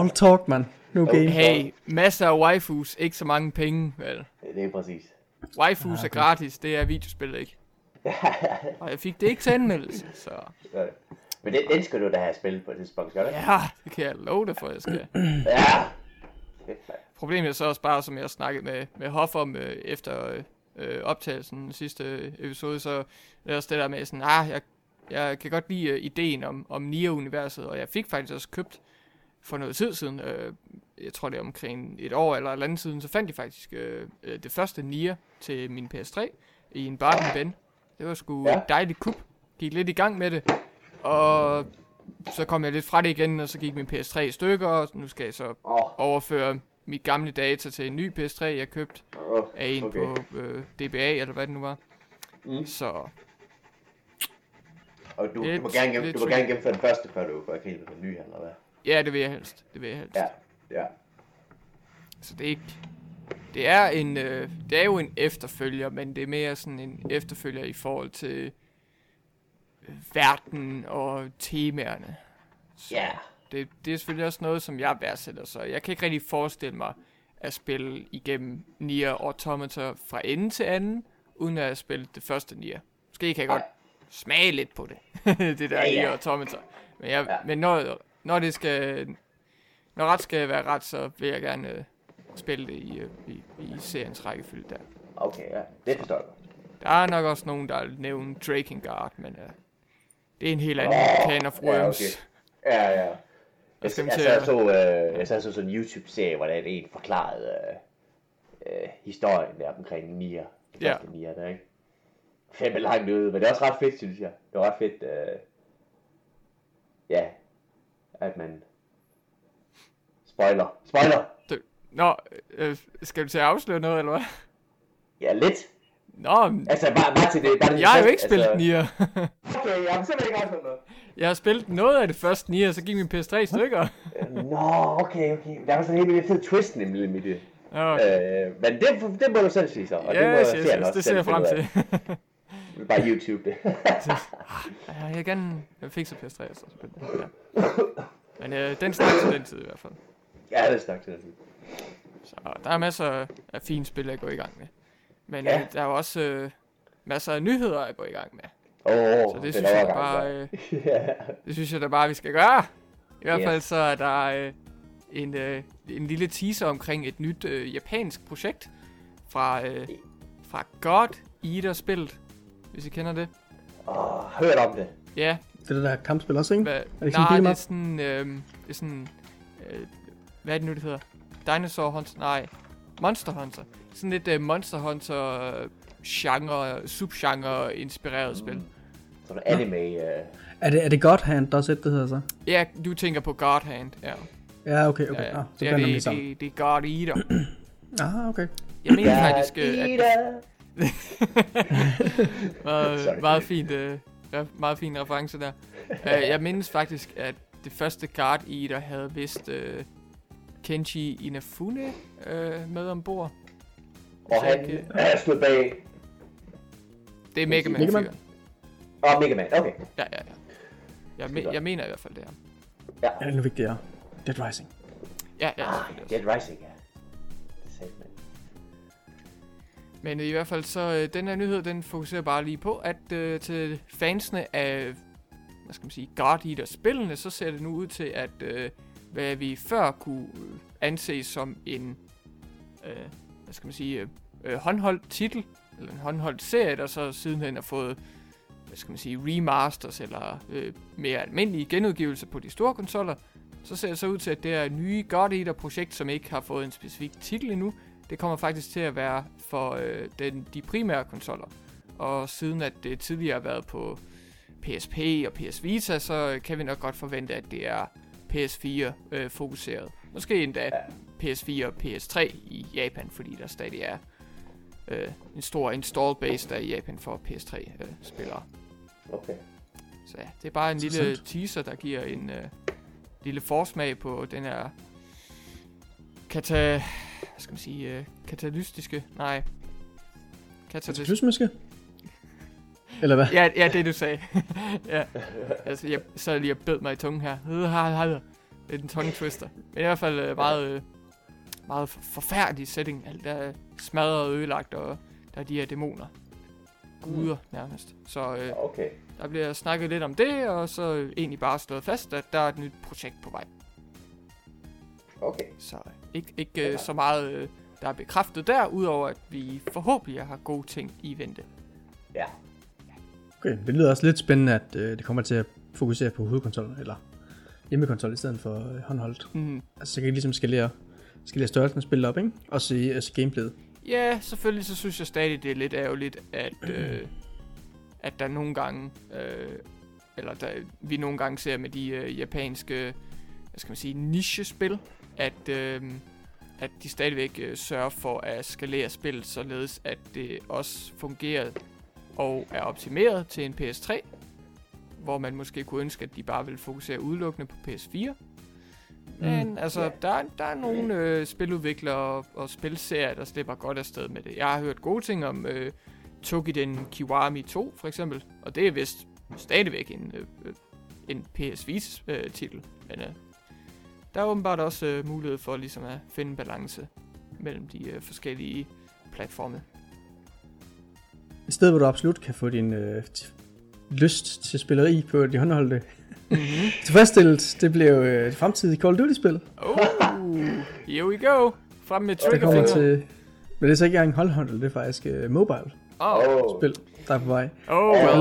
All [laughs] talk, man. No game. Hey, masser af waifus, ikke så mange penge, vel. Det er præcis. Waifus er gratis, det er videospil ikke. [laughs] Og jeg fik det ikke til anmeldelse, så Så- Men den, den skal du da have spillet på et tidspunkt, skal du ikke? ja, det kan jeg love dig for, jeg skal. Ja. [laughs] Problemet er så også bare, som jeg snakkede med, med Hoff om øh, efter øh, øh, optagelsen sidste episode, så er det også det der med sådan, ah, jeg, jeg kan godt lide øh, ideen om, om Nier-universet, og jeg fik faktisk også købt for noget tid siden øh, jeg tror det er omkring et år eller et andet siden, så fandt jeg faktisk øh, øh, det første Nier til min PS3 i en barn Ben. Det var sgu Ja. et dejligt kup. Gik lidt i gang med det. Og så kom jeg lidt fra det igen, og så gik min PS3 i stykker, og nu skal jeg så oh, overføre mit gamle data til en ny PS3, jeg købte oh, af en okay. på øh, DBA, eller hvad det nu var. Mm. Så Og du, du, Lidt- må gerne, gennem, du må gerne gennemføre den første, før du helt med den nye, eller hvad? ja, det vil jeg helst. Det vil jeg helst. Ja, ja. Så det er ikke... Det er, en, øh, det er jo en efterfølger, men det er mere sådan en efterfølger i forhold til verden og temaerne. Så Ja. det, det er selvfølgelig også noget, som jeg værdsætter, så jeg kan ikke rigtig forestille mig at spille igennem Nier Automata fra ende til anden, uden at have spillet det første Nier. Måske kan jeg godt smage lidt på det, [laughs] det der Ja, ja. Nier Automata. Men, jeg, Ja. men når, når det skal, når ret skal være ret, så vil jeg gerne øh, spille det i, øh, i, i seriens rækkefølge der. Okay, ja. Det forstår jeg godt. Der er nok også nogen, der nævner Drakengard, men øh, det er en helt anden can of ja, okay. Ja, ja. Jeg, jeg, jeg, at- så, øh, jeg sad så sådan en YouTube-serie, hvor der en forklarede øh, øh, historien der omkring Nia. Det Ja. Nia der, ikke? Fem langt ude, men det er også ret fedt, synes jeg. Det var ret fedt, øh, ja, at man spoiler. Spoiler! Du, nå, øh, skal du til at afsløre noget, eller hvad? Ja, lidt. Nå, men Altså, bare, bare til det. Bare jeg har jo ikke spillet altså, Nier. [laughs] Okay, jeg har simpelthen ikke afsløret noget. jeg har spillet noget af det første Nier, så gik min PS3 i stykker. [laughs] Nå, okay, okay. Der var sådan en helt fed twist nemlig med det. Nå, Øh, men det, det må du selv sige så. Og det må yes, yes, yes, også det ser jeg frem til. [laughs] Bare YouTube det. ja, jeg kan jeg fik så PS3, så spille det. Ja. Men øh, den snak til den tid i hvert fald. ja, det er snak til det. Så der er masser af fine spil at gå i gang med. Men Ja. øh, der er jo også øh, masser af nyheder at gå i gang med. Åh, oh, Så det synes jeg da bare, øh, [laughs] ja. det synes jeg da bare, vi skal gøre. I hvert Yes. fald så er der øh, en, øh, en lille teaser omkring et nyt øh, japansk projekt fra, øh, fra God Eater-spillet, hvis I kender det. Oh, hørt om det. Ja, Det er det der kampspil også, ikke? Hva, ikke sådan nej, beat 'em det er sådan, øh, det er sådan, øh, hvad er det nu, det hedder? Dinosaur Hunter, nej, Monster Hunter. Sådan lidt øh, Monster Hunter øh, genre, subgenre inspireret spil. Sådan en anime. Øh, Er det, er det God Hand, Does It, det hedder så? Ja, du tænker på God Hand, ja. Ja, okay, okay. ja, ja. Ah, så ja det, det det, det er God Eater. [clears throat] Ah, okay. Jeg mener faktisk, øh, at [laughs] meget, Sorry. meget fint, re- meget fin reference der. uh, [laughs] jeg mindes faktisk, at det første God Eater havde vist øh, Kenji Inafune øh, med ombord. Og han kan- øh, stod bag... Det er Mega Man. Mega Man? Åh, oh, Mega Man, okay. Ja, ja, ja. Jeg, me- jeg mener i hvert fald det her. Ja, det er nu vigtigt, ja. Dead Rising. Ja, ja, Ah. Dead Rising, ja. Det. Men øh, i hvert fald så, øh, den her nyhed, den fokuserer bare lige på, at øh, til fansene af, hvad skal man sige, God Eater spillene, så ser det nu ud til, at øh, hvad vi før kunne øh, anse som en, øh, hvad skal man sige, øh, øh, håndholdt titel, eller en håndholdt serie, der så sidenhen har fået, hvad skal man sige, remasters, eller øh, mere almindelige genudgivelser på de store konsoller, så ser det så ud til, at det er nye God Eater projekt, som ikke har fået en specifik titel endnu, det kommer faktisk til at være for øh, den, de primære konsoller. Og siden at det tidligere har været på PSP og PS Vita, så kan vi nok godt forvente, at det er PS4 øh, fokuseret. Måske endda PS4 og PS3 i Japan, fordi der stadig er øh, en stor install base der i Japan for PS3 øh, spillere. Okay. Så ja, det er bare en lille Interessant. teaser, der giver en øh, lille forsmag på den her kata... Hvad skal man sige? Øh, katalystiske... Nej. Katalyst... Lysmæske? Eller hvad? Ja, ja, det du sagde. [laughs] ja. Altså, jeg så lige og bed mig i tungen her. [laughs] Det er en tongue twister. Men i hvert fald øh, meget, øh, meget for- forfærdelig setting. Alt der er smadret og ødelagt, og der er de her dæmoner. Guder nærmest. Så øh, Okay. der bliver snakket lidt om det, og så egentlig bare slået fast, at der er et nyt projekt på vej. Okay. Så øh, ikke, ikke øh, så meget, øh, der er bekræftet der, udover at vi forhåbentlig har gode ting i vente. Ja. Okay, det lyder også lidt spændende, at øh, det kommer til at fokusere på hovedkonsollen, eller hjemmekonsoll i stedet for øh, håndholdt. Mm, Altså, så kan I ligesom skalere skal have størrelsen af spillet op, ikke? Og se altså gameplayet. Ja, selvfølgelig så synes jeg stadig, det er lidt ærgerligt, at, øh, at der nogle gange, øh, eller der, vi nogle gange ser med de øh, japanske, hvad skal man sige, nichespil, at, øh, at de stadigvæk øh, sørger for at skalere spillet, således at det også fungerer og er optimeret til en PS3, hvor man måske kunne ønske, at de bare ville fokusere udelukkende på PS4. Men mm. altså, Ja. der, der er nogle øh, spiludviklere og, og spilserier, der slipper godt afsted med det. Jeg har hørt gode ting om øh, Tokiden Kiwami 2, for eksempel. Og det er vist stadigvæk en, øh, øh, en PS4-titel. Men øh, der er åbenbart også øh, mulighed for ligesom at finde en balance mellem de øh, forskellige platforme. Et sted, hvor du absolut kan få din øh, t- lyst til spilleri på de håndholdte Mm-hmm. tilfredsstillet, det bliver jo øh, det fremtidige Call of Duty-spil. Oh, here we go. Frem med triggerfinger. til... Men det er så ikke engang håndholdt, det er faktisk øh, mobile-spil, Oh, Åh, der er på vej. oh Det well.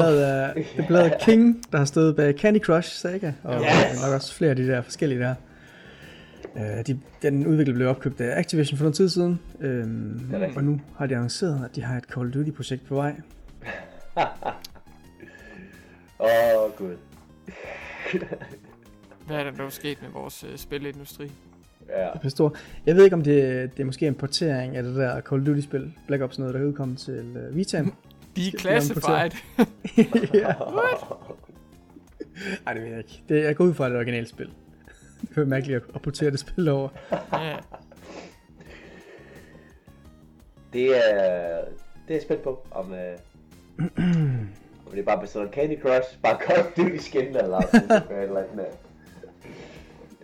det er af King, der har stået bag Candy Crush Saga, og Yes. nok også flere af de der forskellige der. Uh, de, den udvikling blev opkøbt af Activision for nogle tid siden, øhm, Det rigtigt. og nu har de annonceret, at de har et Call of Duty-projekt på vej. [laughs] Åh, gud. [laughs] Hvad er der dog sket med vores øh, spilindustri? Ja. Jeg forstår. Jeg ved ikke, om det, det er måske en portering af det der Call of Duty-spil, Black Ops noget, der er udkommet til uh, Vitaen. Declassified. ja. Ej, det ved jeg ikke. Det, jeg går ud fra, det er et originalt spil. Det er mærkeligt at, at portere det spil over. ja. Det er, det er jeg spændt på, om, øh, [clears throat] om det er bare baseret på Candy Crush, bare Call of Duty skin, eller [laughs] det er eller andet. øh.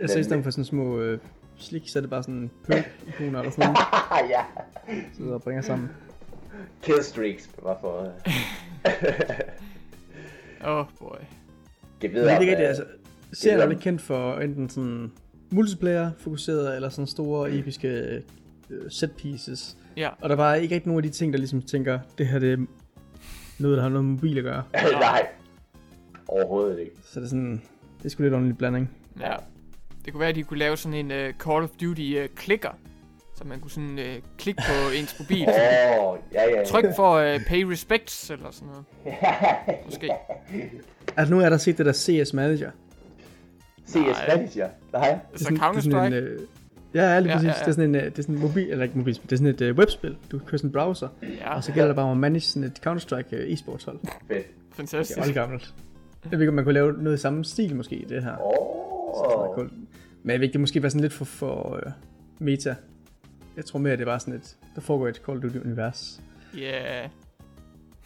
Jeg så i stedet for sådan små øh, slik, så er det bare sådan perk-ikoner eller sådan noget, [laughs] ja, så der bringer sammen. killstreaks, bare for øh, [laughs] Oh boy. give Men videre. det er om, rigtigt, øh, altså. Serien er lidt kendt for enten sådan multiplayer fokuseret, eller sådan store episke øh, set pieces. Ja. Og der var ikke rigtig nogen af de ting, der ligesom tænker, det her det er noget, der har noget med mobil at gøre. [laughs] Nej, overhovedet ikke. Så det er sådan, det er sgu lidt ordentlig blanding. Ja. Det kunne være, at de kunne lave sådan en uh, Call of Duty uh, klikker. Så man kunne sådan uh, klikke på [laughs] ens mobil. Åh, oh, ja, ja. Tryk for uh, pay respects eller sådan noget. [laughs] Måske. Altså nu er der set det der CS Manager. CS Nej. Manager. Nej. Altså Det er sådan Counter-Strike. en, øh, Ja, lige Ja, præcis. ja, ja. Det er sådan en, øh, det er sådan en mobil, eller ikke mobil, det er sådan et uh, webspil. Du kører sådan en browser, Ja, og så gælder det bare om at manage sådan et Counter-Strike uh, e-sports hold. Det Fedt. fantastisk. er gammelt. Jeg ved ikke, om man kunne lave noget i samme stil måske i det her. Åh. Oh. Cool. Men jeg ved ikke, det måske være sådan lidt for, for uh, meta. Jeg tror mere, at det var sådan et, der foregår et Call of Duty-univers. Ja.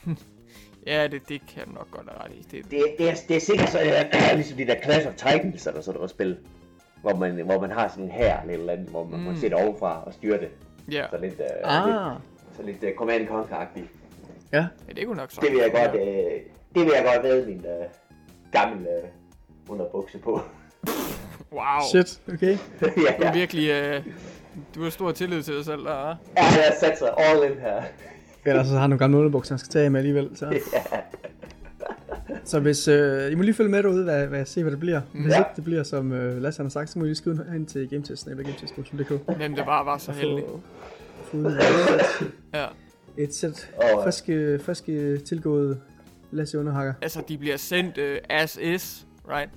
[laughs] ja, det, det kan du nok godt have ret i. Det, Det, det, er, det er sikkert så, øh, ligesom de der Clash of Titans eller sådan noget spil. Hvor man, hvor man har sådan en her eller et eller andet, hvor man, mm. man ser det ovenfra og styrer det. ja. Så lidt, uh, lidt, Ah, så lidt uh, Command Conquer-agtigt. ja. ja, det kunne nok så. Det vil jeg godt, uh, det vil jeg godt ved min uh, gamle uh, underbukse på. [laughs] Wow. Shit, okay. [laughs] Du ja, er ja. virkelig... Øh, du har stor tillid til dig selv, der. ja, jeg har sat sig all in her. Ellers så har han nogle gamle underbukser, han skal tage med alligevel. Så, [laughs] ja. Så hvis, øh, I må lige følge med derude, hvad, hvad jeg ser, hvad det bliver. Hvis Ja. ikke det bliver, som øh, Lasse han har sagt, så må I lige skrive hen til gametest.dk. Hvem det bare var så heldig. få, få ud af Ja. et sæt Og- friske, friske tilgået Lasse underhakker. Altså, de bliver sendt øh, as is, right?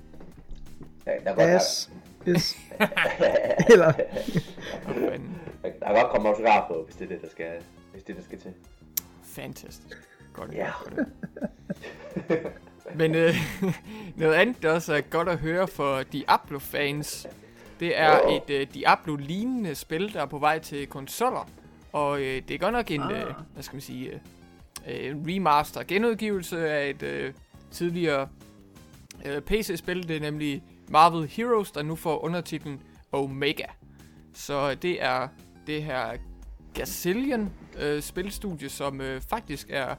Ja, der, er godt, As is. [laughs] Eller, der, kan godt komme autograf på, hvis det er det, der skal, hvis det, er, der skal til. Fantastisk. Godt. Ja. godt. Men øh, [laughs] noget andet, der også er godt at høre for Diablo-fans, det er et øh, Diablo-lignende spil, der er på vej til konsoller. Og øh, det er godt nok en, Ah. øh, hvad skal man sige, øh, øh, en remaster, genudgivelse af et øh, tidligere øh, PC-spil. Det er nemlig Marvel Heroes, der nu får undertitlen Omega. Så det er det her Gazillion øh, spilstudie, som øh, faktisk er,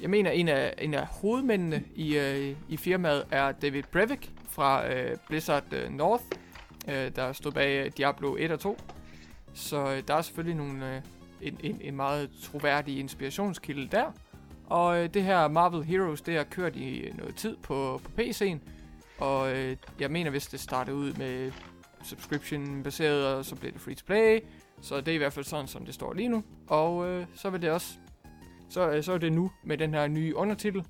jeg mener, en af, en af hovedmændene i, øh, i firmaet er David Brevik fra øh, Blizzard øh, North, øh, der stod bag øh, Diablo 1 og 2. Så øh, der er selvfølgelig nogle, øh, en, en, en meget troværdig inspirationskilde der. Og øh, det her Marvel Heroes, det har kørt i øh, noget tid på, på PC'en. Og øh, jeg mener, hvis det startede ud med subscription baseret, og så bliver det free to play. Så det er i hvert fald sådan, som det står lige nu. Og øh, så vil det også, så, øh, så er det nu med den her nye undertitel,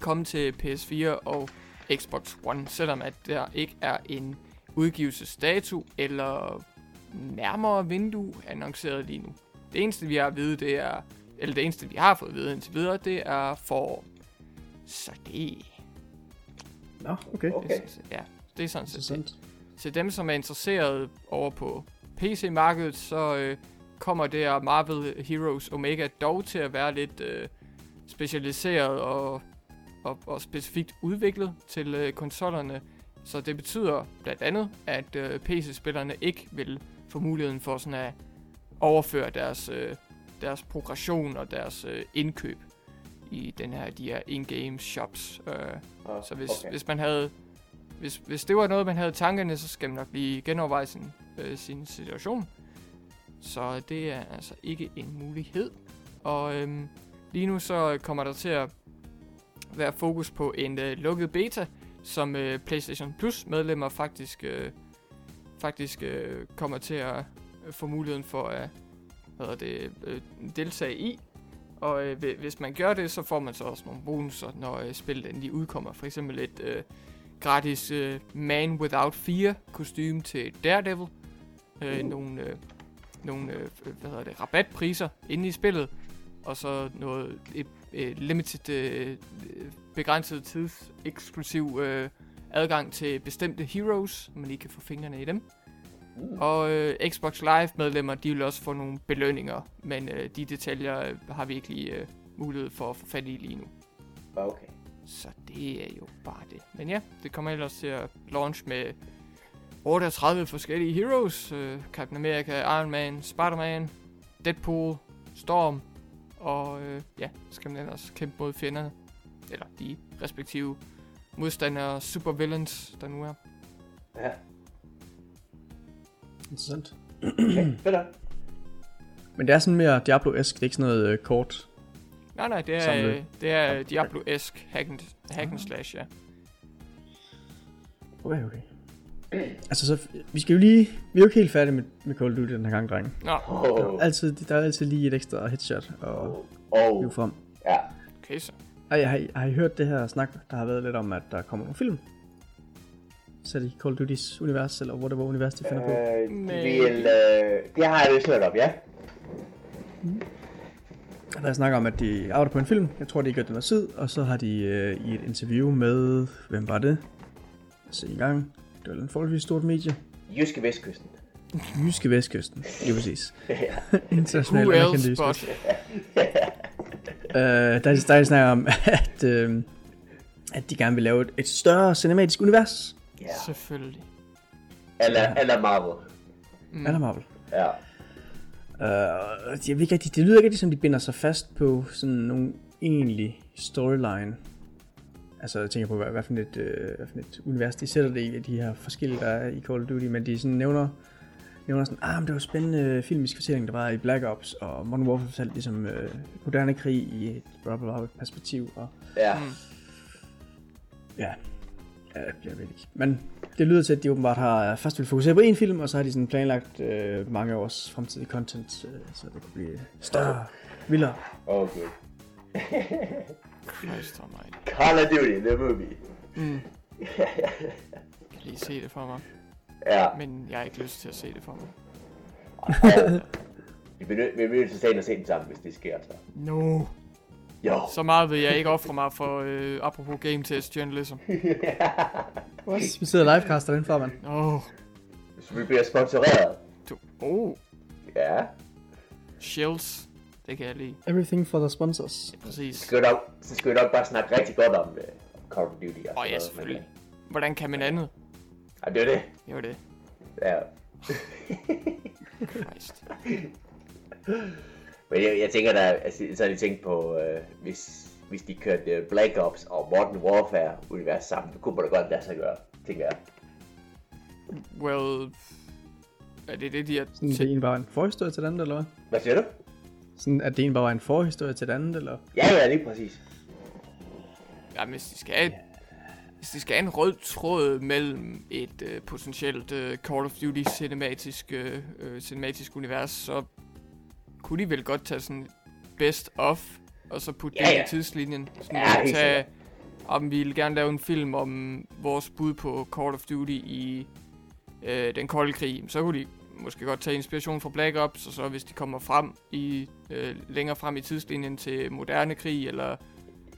komme til PS4 og Xbox One, selvom at der ikke er en udgivelsesdato eller nærmere vindue annonceret lige nu. Det eneste vi har at vide, det er, eller det eneste vi har fået at vide indtil videre, det er for så det, Nå, okay. Okay. er ja, det er sådan set. Til dem, som er interesseret over på PC-markedet, så øh, kommer det her Marvel Heroes Omega dog til at være lidt øh, specialiseret og, og, og specifikt udviklet til øh, konsollerne. Så det betyder blandt andet, at øh, PC-spillerne ikke vil få muligheden for sådan at overføre deres, øh, deres progression og deres øh, indkøb i den her, de her in-game shops. Øh, Ah, så hvis, okay. hvis man havde... Hvis, hvis det var noget, man havde tankerne, så skal man nok lige genoverveje sin, øh, sin situation. Så det er altså ikke en mulighed. Og øhm, lige nu så kommer der til at være fokus på en øh, lukket beta, som øh, PlayStation Plus medlemmer faktisk, øh, faktisk øh, kommer til at øh, få muligheden for at hvad det, øh, deltage i. Og øh, hvi- hvis man gør det, så får man så også nogle bonusser, når øh, spillet endelig udkommer. For eksempel et øh, gratis øh, Man Without Fear kostume til Daredevil. Øh, Uh. Nogle, øh, nogle øh, hvad hedder det, rabatpriser inde i spillet. Og så noget et, et limited, øh, begrænset tids eksklusiv øh, adgang til bestemte heroes, man lige kan få fingrene i dem. Mm. Og øh, Xbox Live medlemmer, de vil også få nogle belønninger, men øh, de detaljer øh, har vi ikke lige øh, mulighed for at få fat i lige nu. Okay. Så det er jo bare det. Men ja, det kommer ellers til at launch med 38 forskellige heroes. Øh, Captain America, Iron Man, Spider-Man, Deadpool, Storm. Og øh, ja, så skal man ellers kæmpe mod fjenderne. Eller de respektive modstandere, supervillains, der nu er. Ja. Interessant. Okay. [clears throat] Fedt. Men det er sådan mere Diablo-esk, det er ikke sådan noget øh, kort. Nej, nej, det er, øh, det er Diablo-esk hack and, hack and slash, ja. Okay, okay. Altså, så, vi skal jo lige... Vi er jo ikke helt færdige med, med Call of Duty den her gang, drenge. Nå, Der Oh. er altid, der er altid lige et ekstra headshot og Oh. hive frem. Ja. okay så. Ej, har, I, har I hørt det her snak, der har været lidt om, at der kommer nogle film? Sat i Call of Duty's univers, eller whatever univers de finder på. Øh, de Men- vil, øh, det har jeg vist hørt om, ja. Der er snak om, at de arbejder på en film. Jeg tror, de gør den noget tid. Og så har de øh, i et interview med... Hvem var det? Se i gang. Det var en forholdsvis stort medie. Jyske Vestkysten. Jyske Vestkysten. Lige præcis. [laughs] Internationalt else Jyske but? [laughs] Øh, der, er, der er snak om, at, øh, at de gerne vil lave et, et større cinematisk univers. ja. Selvfølgelig. Eller, eller Marvel. Mm. Eller Marvel. Ja. Uh, jeg ved ikke det lyder ikke rigtig, som de binder sig fast på sådan nogle egentlig storyline. Altså jeg tænker på, hvad, hvad, for et, øh, hvad for et univers de sætter det i, de her forskellige, der er i Call of Duty, men de sådan nævner, nævner sådan, ah, men det var spændende filmisk fortælling, der var i Black Ops, og Modern Warfare fortalte ligesom øh, moderne krig i et bla bla perspektiv, og Ja. Mm. ja, ja det bliver virkelig ikke. Men det lyder til, at de åbenbart har først vil fokusere på én film, og så har de sådan planlagt øh, mange års fremtidige content, øh, så det kunne blive større, vildere. Okay. [laughs] Christ almighty. Call of Duty, the movie. Mm. Jeg [laughs] kan lige se det for mig. Ja. Men jeg har ikke lyst til at se det for mig. [laughs] Vi bliver nødt til at se den sammen, hvis det sker, så. No. Jo. Så meget vil jeg ikke ofre mig for, øh, apropos game test journalism. [laughs] Vi sidder livecaster den for, mand. Åh, oh, Så vi bliver sponsoreret. du. Oh, Ja. shells. Det kan jeg lide. Everything for the sponsors. Præcis. Så skal vi nok, så skal vi nok bare snakke rigtig godt om uh, Call of Duty. og Åh oh, ja, selvfølgelig. Hvordan kan man andet? men, Ja, det er det. Det var det. Ja. Christ. [laughs] Men jeg, jeg tænker da, altså, så har de tænkt på, øh, hvis, hvis de kørte øh, Black Ops og Modern Warfare univers sammen, det kunne man da godt lade sig gøre, tænker jeg. Well... Er det det, de har Sådan, det ene bare en forhistorie til den anden, eller hvad? Hvad siger du? Sådan, at det ene bare var en forhistorie til den anden, eller? Ja, ja, lige præcis. Ja, hvis de skal have hvis de skal have en rød tråd mellem et øh, potentielt øh, Call of Duty cinematisk, øh, øh, cinematisk univers, så kunne de vel godt tage sådan best of, og så putte Ja, det ja. i tidslinjen. Sådan Ja, at helt tage, om vi vil gerne lave en film om vores bud på Call of Duty i øh, den kolde krig, så kunne de måske godt tage inspiration fra Black Ops, og så hvis de kommer frem i øh, længere frem i tidslinjen til moderne krig, eller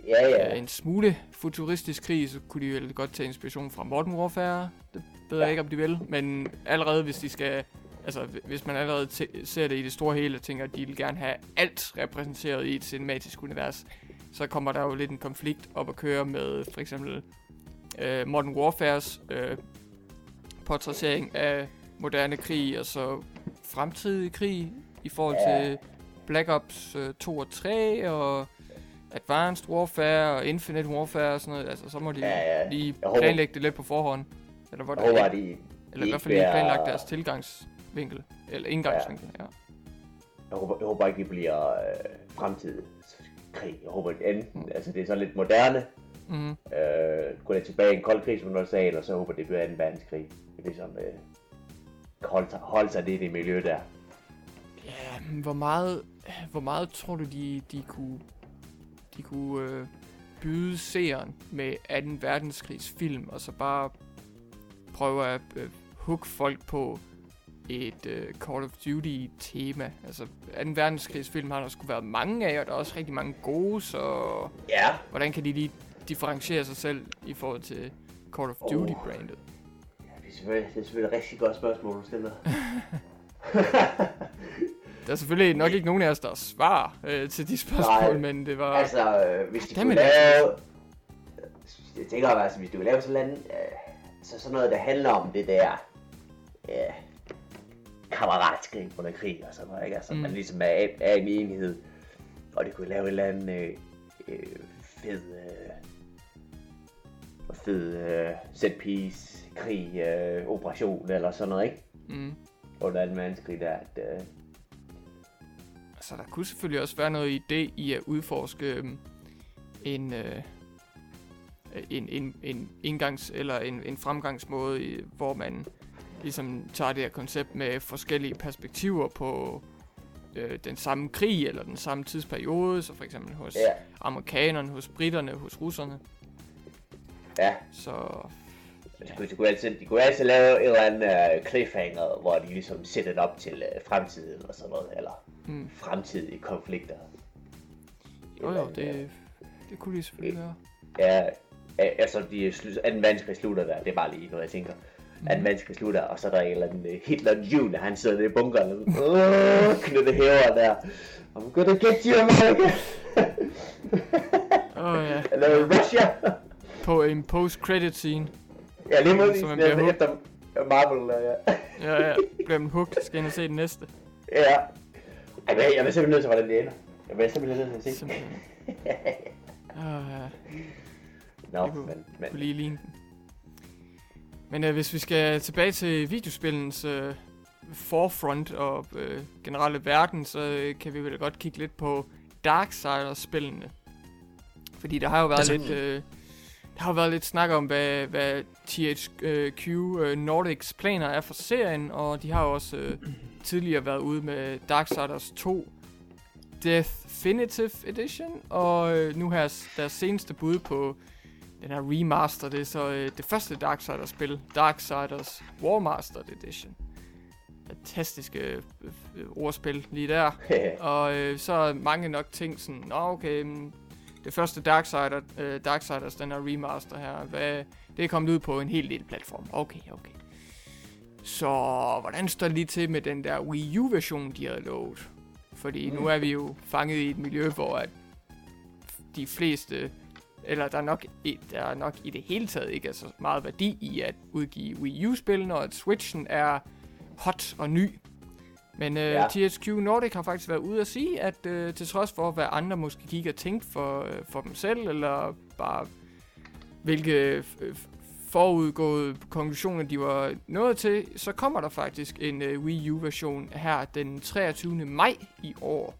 Ja, ja. ja. en smule futuristisk krig, så kunne de vel godt tage inspiration fra Modern Warfare. Det ved jeg Ja. ikke, om de vil, men allerede hvis de skal... Altså, hvis man allerede ser det i det store hele, og tænker, at de vil gerne have alt repræsenteret i et cinematisk univers, så kommer der jo lidt en konflikt op at køre med for eksempel øh, Modern Warfares øh, portrættering af moderne krig, og så fremtidig krig i forhold Ja. til Black Ops øh, 2 og 3, og Advanced Warfare og Infinite Warfare og sådan noget. Altså, så må de Ja, ja. lige håber- planlægge det lidt på forhånd. Eller, hvor Jeg håber, at de, eller i hvert fald lige planlagt deres tilgangsvinkel. Eller indgangsvinkel, ja. jeg håber, jeg håber ikke, det bliver øh, fremtidens krig. Jeg håber, at enten, altså det er så lidt moderne, Mm. øh, gå lidt tilbage i en kold krig, som du sagde, og så håber det bliver 2. verdenskrig. Det er ligesom, øh, holde, sig, holde sig lidt i det miljø der. Ja, hvor meget, hvor meget tror du, de, de kunne, de kunne øh, byde seeren med 2. verdenskrigs film, og så bare prøve at øh, hook folk på et øh, Call of Duty tema. Altså, 2. verdenskrigs film har der skulle været mange af, og der er også rigtig mange gode, så Ja, hvordan kan de lige differentiere sig selv i forhold til Call of. Duty-brandet? det er selvfølgelig, det er selvfølgelig et rigtig godt spørgsmål, du stiller. [laughs] Der er selvfølgelig nok ikke nogen af os, der har svar øh, til de spørgsmål, Nej. men det var... Altså, øh, hvis de Jamen, kunne lave... Jeg tænker altså, hvis du kunne lave sådan noget, øh, så sådan noget, der handler om det der... Ja, kammeratskrig under krig og sådan noget, ikke? Altså, Mm. man ligesom er, er en enhed, og det kunne lave en eller anden øh, øh, fed... Øh, fed øh, set piece, krig, øh, operation eller sådan noget, ikke? Mm. Under 2. verdenskrig der, at, øh, Altså, der kunne selvfølgelig også være noget idé i at udforske øhm, en, øh, en, en, en indgangs- eller en, en fremgangsmåde, hvor man ligesom tager det her koncept med forskellige perspektiver på øh, den samme krig eller den samme tidsperiode, så for eksempel hos ja, amerikanerne, hos britterne, hos russerne. ja, Så Men de kunne, de, kunne altid, de kunne altid lave en eller anden uh, cliffhanger, hvor de ligesom sætter det op til uh, fremtiden og sådan noget, eller mm, fremtidige konflikter. jo jo, det, det kunne de selvfølgelig være. Ja, altså de slu- 2. verdenskrig slutter der, det er bare lige noget, jeg tænker. 2. verdenskrig slutter, og så er der en eller anden uh, Hitler Junior, han sidder nede i bunkeren og uh, knytter hæver der. I'm gonna get you, America! Åh oh, ja, Eller Russia! på en post-credit scene. Ja, lige måde, Så man bliver hooked. efter Marvel, uh, ja. [laughs] Ja, ja, bliver man hooked, skal ind og se den næste. ja. Ej, men jeg er simpelthen nødt til, hvordan det ender. Jeg er simpelthen nødt til at se. Simpelthen. [laughs] Åh ja. Nå, Det kunne- men, men kunne lige ligne den. Men øh, hvis vi skal tilbage til videospillens øh, forefront og øh, generelle verden, så øh, kan vi vel godt kigge lidt på Darksiders-spillene. Fordi der har jo været Altså- lidt... Øh, der har været lidt snak om, hvad, hvad THQ øh, Nordics planer er for serien, og de har jo også øh, tidligere været ude med Darksiders 2 Definitive Edition, og øh, nu her deres seneste bud på den her remaster, det er så øh, det første Darksiders-spil, Darksiders Warmastered Edition. Fantastiske øh, øh, ordspil lige der. [laughs] Og øh, så er mange nok ting sådan, Nå okay, det første Darksider, øh, Darksiders, den her remaster her, hvad, det er kommet ud på en helt lille platform. Okay, okay. Så hvordan står det lige til med den der Wii U-version, de havde lovet? Fordi nu er vi jo fanget i et miljø, hvor at de fleste, eller der er, nok, der er nok i det hele taget ikke er så meget værdi i at udgive Wii U-spil, og at Switchen er hot og ny. Men øh, Ja. THQ Nordic har faktisk været ude at sige, at øh, til trods for, hvad andre måske gik og tænkt for, øh, for dem selv, eller bare hvilke øh, forudgåede konklusioner de var nået til, så kommer der faktisk en øh, Wii U-version her den 23. maj i år.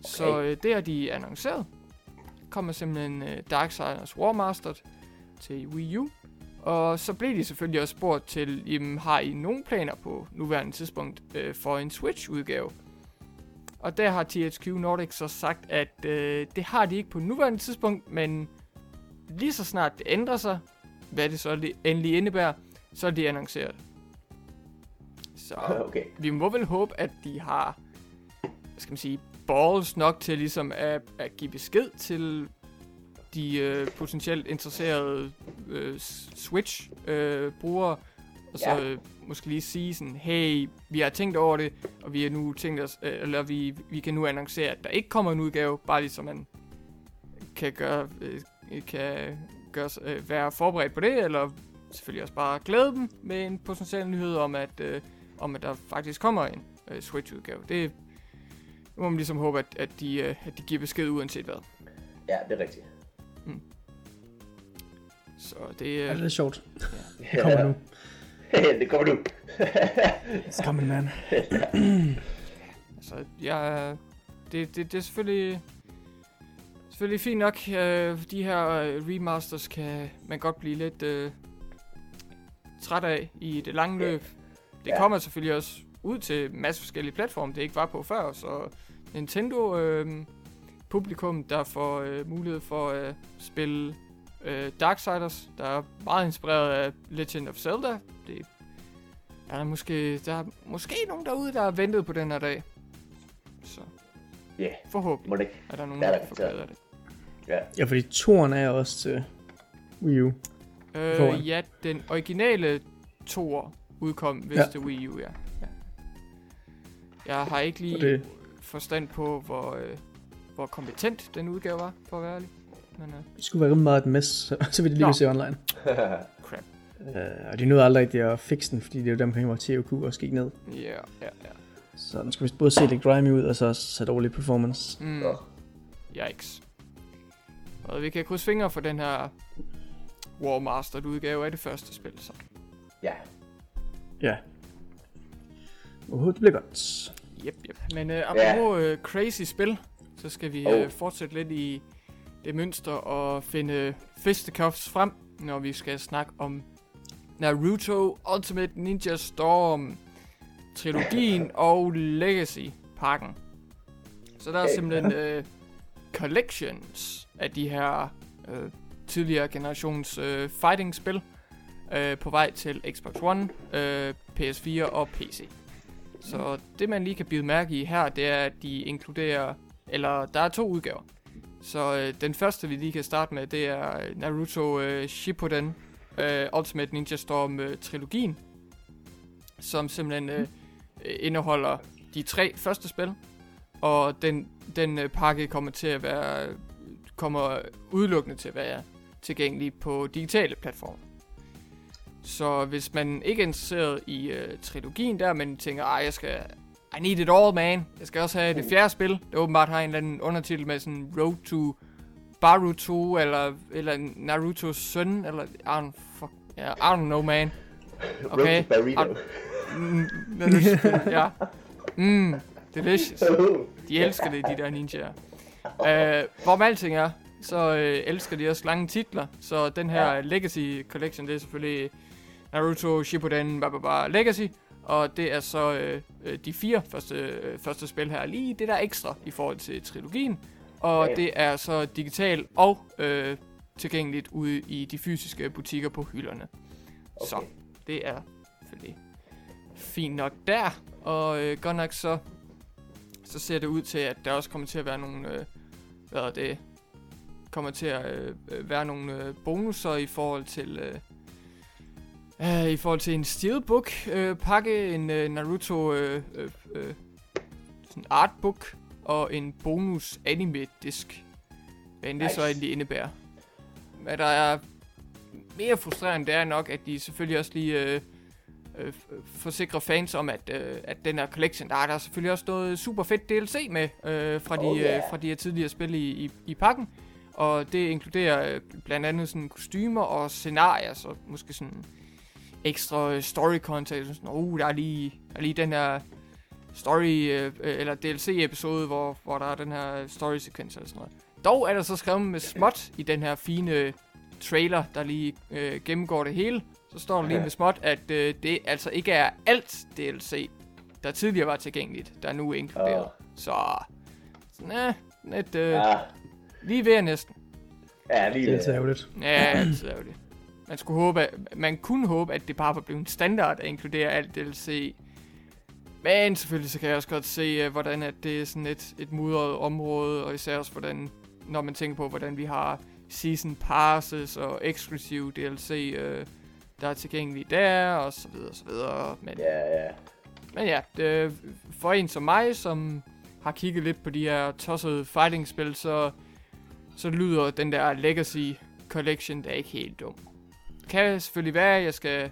Så Okay. øh, det har de annonceret. Kommer simpelthen øh, Darksiders Warmastered. til Wii U. Og så blev de selvfølgelig også spurgt til, jamen, har I nogen planer på nuværende tidspunkt øh, for en Switch-udgave? Og der har THQ Nordic så sagt, at øh, det har de ikke på nuværende tidspunkt, men lige så snart det ændrer sig, hvad det så endelig indebærer, så er de annonceret. Så Okay. vi må vel håbe, at de har, hvad skal man sige, balls nok til ligesom at, at give besked til de øh, potentielt interesserede øh, Switch-brugere, og så Ja. øh, måske lige sige sådan, hey, vi har tænkt over det, og vi har nu tænkt os, øh, eller vi, vi kan nu annoncere, at der ikke kommer en udgave, bare lige så man kan gøre, øh, kan gøre, øh, være forberedt på det, eller selvfølgelig også bare glæde dem med en potentiel nyhed om, at, øh, om at der faktisk kommer en øh, Switch-udgave. Det må man ligesom håbe, at, at, de, øh, at de giver besked uanset hvad. Ja, det er rigtigt. Så det, øh, det er sjovt. Det kommer nu. det kommer nu. It's coming, man. altså, jeg, det, det, det er selvfølgelig, selvfølgelig fint nok. Øh, de her øh, remasters kan man godt blive lidt øh, træt af i det lange løb. Det Ja. kommer selvfølgelig også ud til en masse forskellige platforme, det ikke var på før, så Nintendo øh, publikum, der får øh, mulighed for at spille øh, Darksiders, der er meget inspireret af Legend of Zelda. Det er der måske, der er måske nogen derude, der har ventet på den her dag. Så Ja, forhåbentlig må det ikke. er der nogen, Der er der af det. Ja. Ja, fordi toren er også til Wii U. Foran. Øh, ja, den originale toer udkom vist Ja. til Wii U, ja. ja. Jeg har ikke lige det- forstand på, hvor, øh, hvor kompetent den udgave var, for at være ærlig. Men øh, Det skulle være rimelig meget et mess, så, [laughs] så vil det lige se online. [laughs] crap. Uh, og de nåede aldrig rigtig at fikse den, fordi det er jo dem penge, hvor THQ også gik ned. Ja, ja, ja. Så den skal vist både se lidt grimy ud, og så også have dårlig performance. Mm, Nå. yikes. Og vi kan krydse fingre for den her War Mastered udgave af det første spil, så. ja. Ja. Uh, det bliver godt. Yep, yep. Men øh, apropos øh, crazy spil, så skal vi Oh. fortsætte lidt i det mønster og finde fisticuffs frem, når vi skal snakke om Naruto Ultimate Ninja Storm, trilogien og Legacy-pakken. Så der er simpelthen øh, collections af de her øh, tidligere generations øh, fighting-spil øh, på vej til Xbox One, øh, PS4 og PC. Så det man lige kan bide mærke i her, det er, at de inkluderer, eller der er to udgaver. Så øh, den første, vi lige kan starte med, det er øh, Naruto øh, Shippuden øh, Ultimate Ninja Storm øh, trilogien, som simpelthen øh, indeholder de tre første spil, og den, den øh, pakke kommer til at være, kommer udelukkende til at være tilgængelig på digitale platforme. Så hvis man ikke er interesseret i øh, trilogien der, men tænker, ej, jeg skal, i need it all, man. Jeg skal også have det fjerde spil, der åbenbart har en eller anden undertitel med sådan Road to Baruto, eller, eller Narutos søn, eller, I don't, fuck, yeah, I don't know, man. Okay. Road to. Mm, ja. Mm, delicious. [laughs] De elsker det, de der ninjaer. Uh, hvor med alting er, så uh, elsker de også lange titler. Så den her Ja. Legacy Collection, det er selvfølgelig Naruto Shippuden blah, blah, blah, Legacy. Og det er så øh, øh, de fire første, øh, første spil her. Lige det der ekstra i forhold til trilogien. Og Ja. det er så digitalt og øh, tilgængeligt ude i de fysiske butikker på hylderne. Okay. Så det er selvfølgelig fint nok der. Og øh, godt nok så, så ser det ud til, at der også kommer til at være nogle, øh, hvad er det, kommer til at øh, øh, være nogle øh, bonusser i forhold til, øh, øh, i forhold til en steelbook øh, pakke, en øh, Naruto øh, øh, sådan artbook og en bonus anime disk. Hvad end det så Nice. endelig indebærer. Hvad der er mere frustrerende, det er nok, at de selvfølgelig også lige øh, øh, f- forsikrer fans om, at, øh, at den her collection, der er der selvfølgelig også noget super fedt DLC med øh, fra, de, Oh, yeah. øh, fra de her tidligere spil i, i, i pakken. Og det inkluderer øh, blandt andet sådan kostymer og scenarier, så måske sådan ekstra øh, story content, sådan, oh, der er lige, der er lige den her story, øh, øh, eller DLC-episode, hvor, hvor der er den her story-sekvens eller sådan noget. Dog er der så skrevet med småt i den her fine trailer, der lige øh, gennemgår det hele. Så står der lige med småt, at øh, det altså ikke er alt DLC, der tidligere var tilgængeligt, der er nu inkluderet. Åh. Så, sådan, øh, lidt, øh, Ja, lige ved næsten. ja lige Det er det. ærgerligt. Ja, det er det. Man, skulle håbe, at, man kunne håbe, at det bare var blevet en standard at inkludere alt DLC. Men selvfølgelig så kan jeg også godt se, uh, hvordan at det er sådan et, et mudret område, og især også hvordan, når man tænker på, hvordan vi har season passes og eksklusiv DLC, uh, der er tilgængelige der, og så videre, og så videre. Men, Ja, ja. men ja, det, for en som mig, som har kigget lidt på de her tossede fighting-spil, så, så lyder den der Legacy Collection da ikke helt dum. Det kan selvfølgelig være, at jeg skal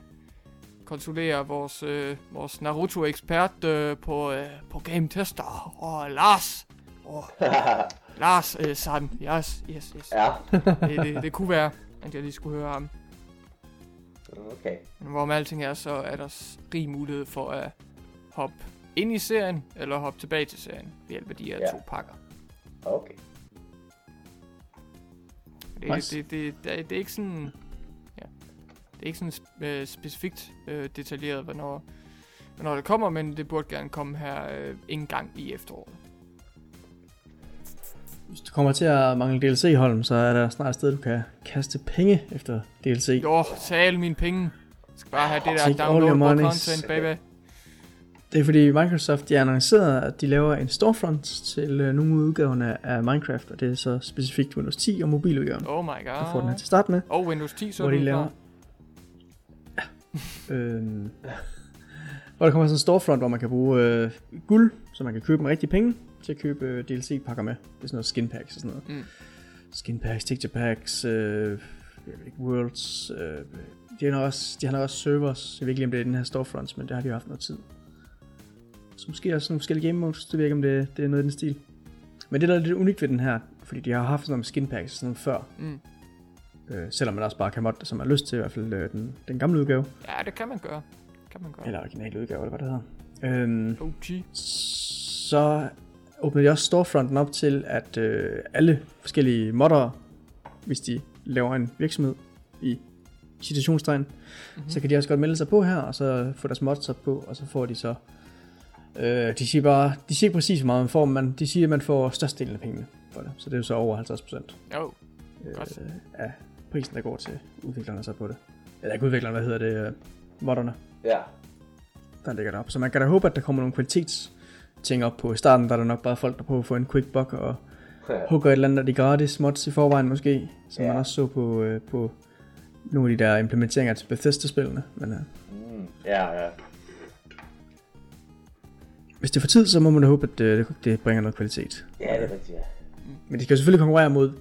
kontrollere vores, øh, vores Naruto-ekspert øh, på, øh, på Game Tester. Og Lars. Oh, [laughs] Lars øh, Sand. Yes, yes, yes. ja, [laughs] Det, det, det kunne være, at jeg lige skulle høre ham. okay. Men hvorom alting er, så er der rig mulighed for at hoppe ind i serien, eller hoppe tilbage til serien, ved hjælp af de her Ja. to pakker. Okay. Det, Nice. det, det, det, det, det er ikke sådan... Det er ikke sådan øh, specifikt øh, detaljeret, hvornår, hvornår det kommer, men det burde gerne komme her øh, en gang i efteråret. Hvis du kommer til at mangle DLC, Holm, så er der snart et sted, du kan kaste penge efter DLC. Jo, tag alle mine penge. Jeg skal bare have det der monies. content, baby. Det er fordi Microsoft de har annonceret, at de laver en storefront til øh, nogle udgaverne af Minecraft, og det er så specifikt Windows 10 og mobiludgaven. Oh my Du får den her god. til start med, Og Windows 10, så hvor de laver... klar. [laughs] Øhm, hvor der kommer sådan en storefront, hvor man kan bruge øh, guld, så man kan købe med rigtige penge til at købe øh, DLC-pakker med. Det er sådan noget skin packs og sådan noget. Mm. Skin packs, texture packs, øh, worlds. Øh, de, har også, de har også servers. Jeg ved ikke om det er den her storefront, men det har de jo haft noget tid. Så måske også nogle forskellige game modes. Det ved ikke, om det, det er noget i den stil. Men det, der er lidt unikt ved den her, fordi de har haft sådan noget med skin packs og sådan noget før. Mm. Øh, selvom man også bare kan modde det, som man har lyst til, i hvert fald øh, den, den gamle udgave. Ja, det kan man gøre. Kan man gøre. Eller originale udgave, eller hvad det hedder. Øhm, OG. så åbner de også storefronten op til, at øh, alle forskellige moddere, hvis de laver en virksomhed i citationstegn, mm-hmm. så kan de også godt melde sig på her, og så få deres mods op på, og så får de så... Øh, de siger bare, de siger ikke præcis, hvor meget man får, men de siger, at man får størstedelen af pengene for det. Så det er jo så over 50% Jo, godt. øh, af prisen, der går til udviklerne så på det. Eller ikke udviklerne, hvad hedder det? Øh, modderne Ja. der ligger der op. Så man kan da håbe, at der kommer nogle kvalitets ting op på. I starten der er der nok bare folk, der prøver at få en quick buck og hugger et eller andet af de gratis mods i forvejen måske, som Ja. man også så på, øh, på nogle af de der implementeringer til Bethesda-spillene. Men øh, Mm. Ja, ja. hvis det er for tid, så må man da håbe, at øh, det, det bringer noget kvalitet. Ja, det er rigtigt, ja. Men de skal jo selvfølgelig konkurrere mod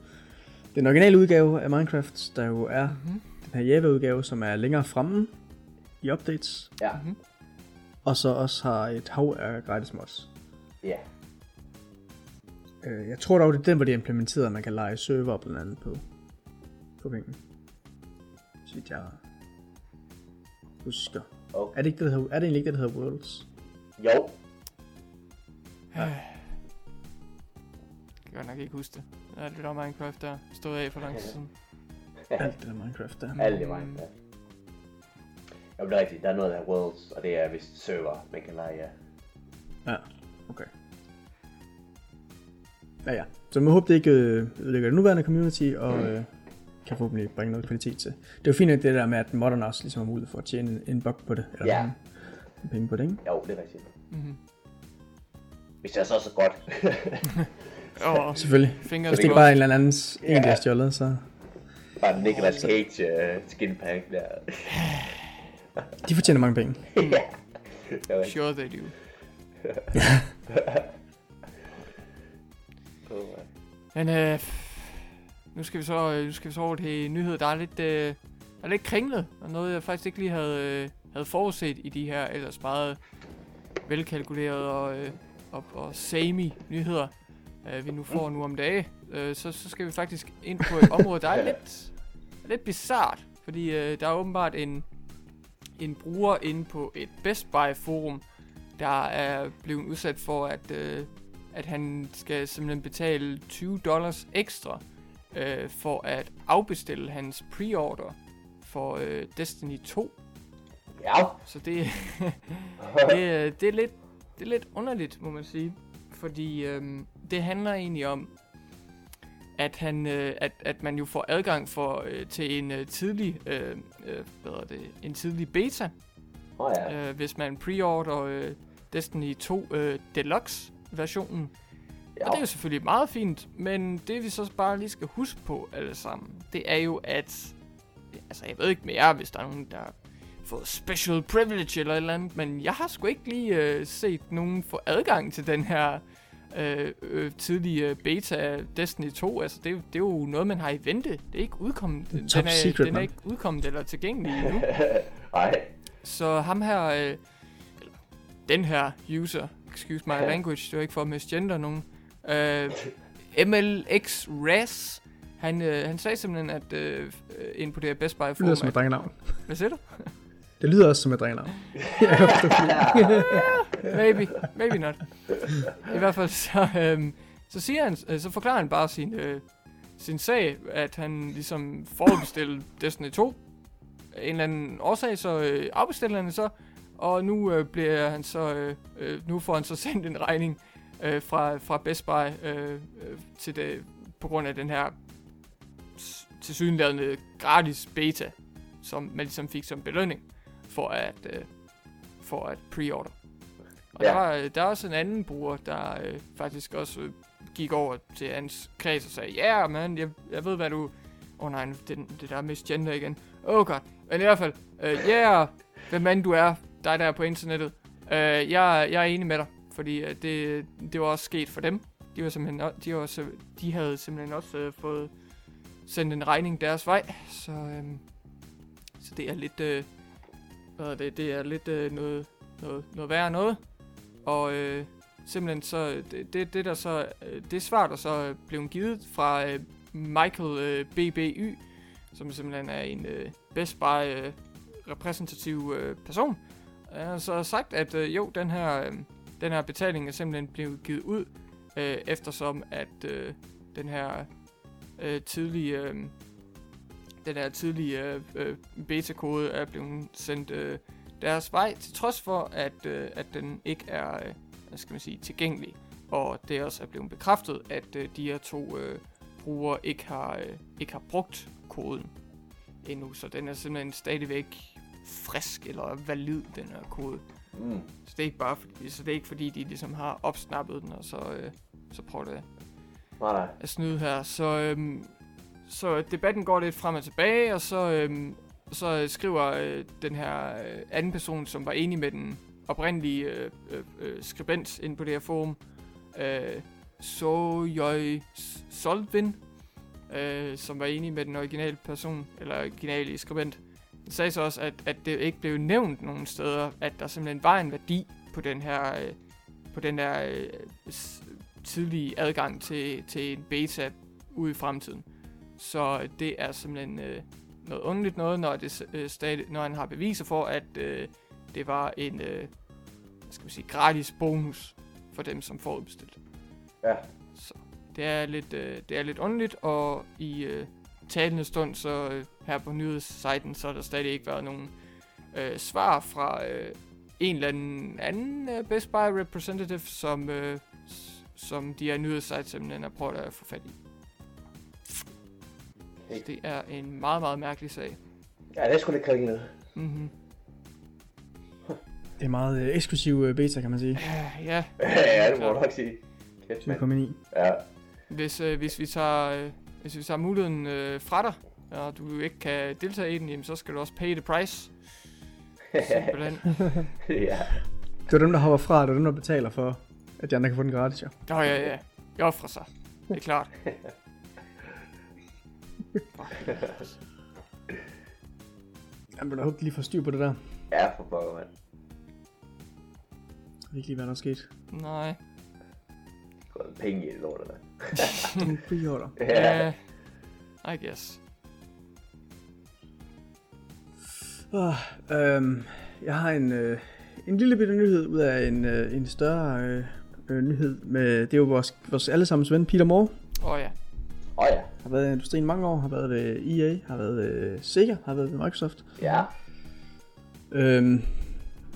den originale udgave af Minecraft, der jo er Mhm. den her Java-udgave, som er længere fremme i updates, Ja. Mhm. og så også har et hav af gratis mods. Ja. Øh, jeg tror dog, det er den, hvor det er implementeret, at man kan lege server blandt andet på, på penge. Så vidt jeg husker. Oh. Er det, ikke det, der hedder, er det egentlig ikke det, der hedder Worlds? Jo. Jeg kan godt nok ikke huske det. Alt det der Minecraft der stod af for lang tid siden. Alt det der Minecraft der. Alt i mig. Ja. Jo, det er rigtigt. Der er noget, der er Worlds, og det er vist server, man kan lege, ja. Ja, okay. Ja, ja. Så man håber, det ikke øh, ødelægger det nuværende community, og øh, kan forhåbentlig bringe noget kvalitet til. Det er jo fint, at det der med, at modderne også ligesom har mulighed for at tjene en, en bug på det. Eller Ja. nogle penge på det, ikke? Jo, det er rigtigt. Mhm. Hvis det er så så godt. [laughs] [laughs] Og Selvfølgelig. Hvis det ikke bare er en eller andens en, der har stjålet, så... Bare Nicolas Cage uh, skin pack der. [laughs] De fortjener mange penge. er rigtigt. Sure they do. [laughs] Oh, Men øh, nu skal vi så øh, nu skal vi så over til en nyhed, der er lidt, øh, der er lidt kringlet, og noget jeg faktisk ikke lige havde, øh, havde forudset i de her ellers meget velkalkulerede og, øh, og, og samey nyheder, øh, vi nu får nu om dage. Øh, så, så skal vi faktisk ind på et område, der er [laughs] lidt, lidt bizart, fordi øh, der er åbenbart en, en bruger inde på et Best Buy forum, der er blevet udsat for, at, øh, at han skal simpelthen betale 20 dollars ekstra øh, for at afbestille hans pre-order for øh, Destiny 2. Ja. Så det, [laughs] [laughs] det, øh, det, er lidt, det er lidt underligt, må man sige. Fordi øhm, det handler egentlig om, at, han, øh, at, at man jo får adgang for, øh, til en øh, tidlig øh, øh, hvad er det, en tidlig beta, Åh ja. øh, hvis man preorder øh, Destiny 2 øh, Deluxe versionen. ja. Og det er jo selvfølgelig meget fint, men det vi så bare lige skal huske på alle sammen, det er jo at, altså jeg ved ikke mere, hvis der er nogen, der har fået special privilege eller et eller andet, men jeg har sgu ikke lige øh, set nogen få adgang til den her øh, øh, tidlige beta af Destiny 2. Altså det, er jo- det er jo noget, man har i vente. Det er ikke udkommet. Den, Top er, secret, den er ikke udkommet eller tilgængelig endnu. [laughs] Ej. Så ham her, øh, den her user, excuse my language, det var ikke for at misgender nogen, øh, MLX Raz, han, øh, han sagde simpelthen, at øh, øh, inde på det her Best Buy Det lyder som forum, et drengenavn. hvad siger du? [laughs] Det lyder også som et drengenavn. [laughs] Maybe, maybe not. I hvert fald så, øh, så siger han, øh, så forklarer han bare sin, øh, sin sag, at han ligesom forudbestilte Destiny 2, af en eller anden årsag, så øh, afbestiller han det så, og nu øh, bliver han så, øh, øh, nu får han så [laughs] sendt en regning øh, fra, fra Best Buy øh, øh, til det, på grund af den her tilsyneladende gratis beta, som man ligesom fik som belønning for at, øh, for at pre-order. Og Ja. der, var, der er også en anden bruger, der øh, faktisk også øh, gik over til hans kreds og sagde, ja, yeah, man, jeg, jeg ved, hvad du... Åh oh, nej, det, det der er misgender igen. Åh oh, god. Men i hvert fald, øh, ja, yeah, hvem end du er, dig der er på internettet, øh, jeg, jeg er enig med dig, fordi øh, det, det var også sket for dem. De, var simpelthen, de, var, de havde simpelthen også øh, fået sendt en regning deres vej, så, øh, så det er lidt, øh, hvad er det, det er lidt øh, noget, noget, noget værre noget. Og øh, simpelthen så, øh, det, det, det der så, øh, det svar, der så øh, blev givet fra øh, Michael øh, BBY, som simpelthen er en øh, Best Buy øh, repræsentativ øh, person, han har så sagt, at øh, jo, den her, øh, den her betaling er simpelthen blevet givet ud, øh, eftersom at øh, den her øh, tidlige, øh, den her tidlige øh, øh, beta-kode er blevet sendt øh, deres vej, til trods for, at, øh, at den ikke er, øh, hvad skal man sige, tilgængelig. Og det også er blevet bekræftet, at øh, de her to øh, brugere ikke har, øh, ikke har brugt koden endnu, så den er simpelthen stadigvæk frisk eller valid, den her kode. Mm. Så det er ikke bare fordi, så det er ikke fordi, de ligesom har opsnappet den, og så, øh, så prøver det Nej, nej. at snyde her. Så, øhm, så debatten går lidt frem og tilbage, og så, øhm, så skriver øh, den her øh, anden person, som var enig med den oprindelige øh, øh, øh skribent inde på det her forum, øh, Sojoy Solvin, øh, som var enig med den originale person, eller originale skribent, sagde så også, at, at det ikke blev nævnt nogen steder, at der simpelthen var en værdi på den her, øh, på den her øh, s- tidlige adgang til, til en beta ude i fremtiden. Så det er simpelthen øh, noget underligt noget, når, det, øh, stadig, når han har beviser for, at øh, det var en øh, skal man sige, gratis bonus for dem, som forudbestilte. Ja. Så det er lidt, øh, det er lidt underligt, og i øh, talende stund, så øh, her på nyhedssiden, så har der stadig ikke været nogen øh, svar fra øh, en eller anden, anden øh, Best Buy representative, som, øh, som de her nyhedssite simpelthen har prøvet at få fat i. Okay. Det er en meget, meget mærkelig sag. Ja, det er sgu lidt kringlet. Mm-hmm. Det er meget øh, eksklusiv øh, beta, kan man sige. Ja, ja, [laughs] det må du nok sige. Kæft, mand. 7,9. Ja. hvis, øh, hvis vi tager, øh, hvis vi tager muligheden øh, fra dig, og du ikke kan deltage i den, jamen, så skal du også pay the price. Simpelthen. [laughs] ja. Det var dem, der hopper fra, det var dem, der betaler for, at de andre kan få den gratis, ja. Nå ja, ja. Jeg offrer sig. Det er klart. [laughs] Jamen, jeg håber, de lige får styr på det der. Ja, for pokker, mand. Jeg ved ikke lige, hvad der er sket. Nej. Gået penge i det lort, der. En pre-order. Ja. I guess. Oh, øhm, jeg har en, øh, en lille bitte nyhed ud af en, øh, en større øh, øh, nyhed. Med, det er jo vores, vores allesammens ven, Peter Moore. Åh oh, ja. Åh oh, ja. Været i industrien mange år, har været ved EA, har været ved Sega, har været ved Microsoft. Ja. Øhm,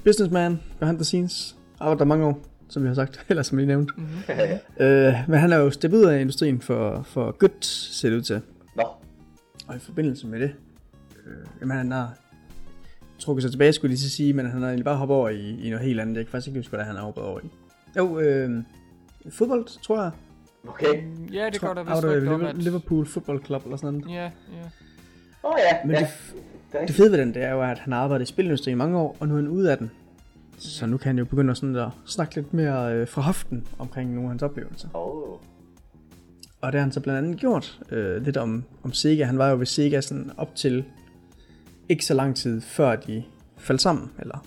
businessman, behind the scenes, arbejdet der mange år, som vi har sagt, [laughs] eller som I nævnte. Mm-hmm. Øh, men han er jo steppet ud af industrien for, for godt, ser det ud til. Nå. Og i forbindelse med det, øh, jamen han har trukket sig tilbage, skulle jeg lige sige, men han har egentlig bare hoppet over i, i noget helt andet. Jeg kan faktisk ikke huske, hvad han har hoppet over i. Jo, øh, fodbold, tror jeg. Okay. Ja, det går der vist rygter om, at... Liverpool Football Club eller sådan noget. Ja, ja. Åh oh, ja. Men ja. det, er det fede ved den, det er jo, at han har arbejdet i spilindustrien i mange år, og nu er han ude af den. Så nu kan han jo begynde at, sådan at snakke lidt mere øh, fra hoften omkring nogle af hans oplevelser. Oh. Og det har han så blandt andet gjort øh, lidt om, om Sega. Han var jo ved Sega sådan op til ikke så lang tid før de faldt sammen, eller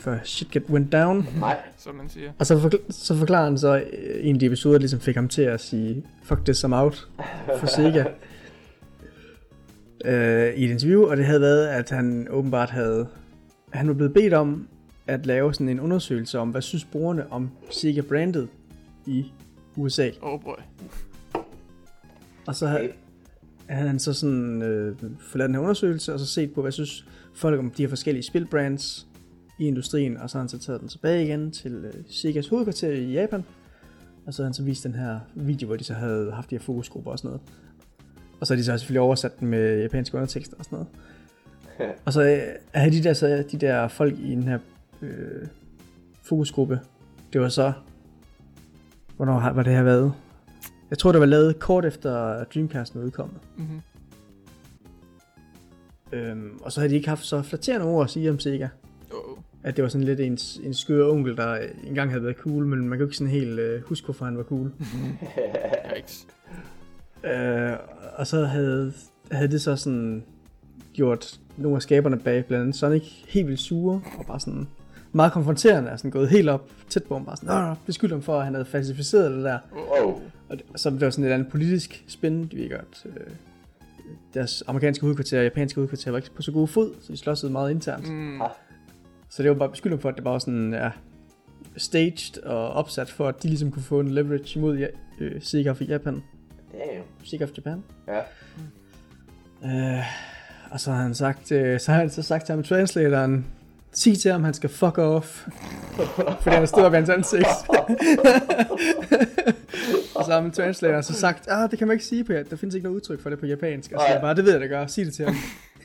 før shit get went down. Nej. Som man siger. Og så, forkl- så forklarer han så øh, en af de episoder, der ligesom fik ham til at sige, fuck this, I'm out for Sega. [laughs] øh, I et interview, og det havde været, at han åbenbart havde, han var blevet bedt om at lave sådan en undersøgelse om, hvad synes brugerne om Sega brandet i USA. Oh boy. Og så havde, Okay. havde han så sådan øh, forladt den her undersøgelse, og så set på, hvad synes folk om de her forskellige spilbrands i industrien, og så har han så taget den tilbage igen til øh, Segas hovedkvarter i Japan, og så har han så vist den her video, hvor de så havde haft de her fokusgrupper og sådan noget. Og så har de så selvfølgelig oversat den med japanske undertekster og sådan noget. [laughs] og så øh, havde de der, så de der folk i den her øh, fokusgruppe, det var så, hvornår har- var det her været? Jeg tror, det var lavet kort efter Dreamcast var udkommet. Mm-hmm. Øhm, og så havde de ikke haft så flatterende ord at sige om Sega. At det var sådan lidt en, en skør onkel, der engang havde været cool, men man kan jo ikke sådan helt øh, huske, hvorfor han var cool. [laughs] Øh, og så havde, havde det så sådan gjort nogle af skaberne bag, blandt andet Sonic, helt vildt sure, og bare sådan meget konfronterende, og sådan gået helt op tæt på ham, bare sådan, Nå, beskyldt ham for, at han havde falsificeret det der. Wow. Og det, så det var sådan et andet politisk spin, de ved godt. Øh, deres amerikanske hovedkvarter og japanske hovedkvarter var ikke på så god fod, så de slåsede meget internt. Mm. Så det var bare beskyldning for, at det var sådan, ja, staged og opsat for, at de ligesom kunne få en leverage imod ja, øh, Sega for Japan. Damn. Sega for Japan. Ja. Øh, og så har han sagt, øh, så har han så sagt til ham translatoren, sig til ham, han skal fuck off. [laughs] Fordi han stod op i hans ansigt. [laughs] og så har min translator så sagt, ah, det kan man ikke sige på jer. Der findes ikke noget udtryk for det på japansk. Og så jeg bare, det ved jeg, det gør. Sig det til ham.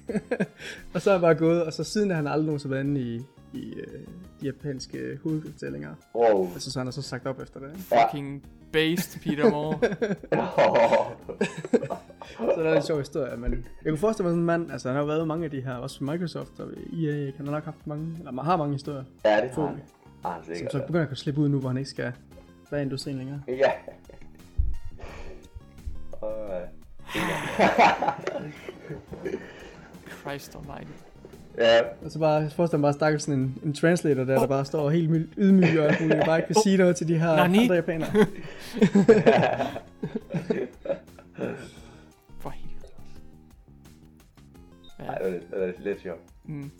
[laughs] og så er han bare gået, og så siden har han aldrig nogensinde været inde i, i øh, de japanske hovedfortællinger. Wow. Altså, så han har så sagt op efter det. Fucking based Peter Moore. [laughs] [laughs] Så der er en sjov historie, men jeg kunne forestille mig sådan en mand, altså han har jo været mange af de her, også Microsoft og EA, han har nok haft mange, eller man har mange historier, ja, det har han. Han som så begynder at kunne slippe ud nu, hvor han ikke skal være i industrien længere. Ja. Og, øh, Christ almighty. ja, Og så bare, jeg forestiller mig bare stakkels sådan en, en translator der, der bare står helt my- ydmyg og alt muligt, og bare ikke vil sige noget til de her Nani? andre japanere. [laughs] For helvede. Ja, Ej, det var lidt, sjovt. mm.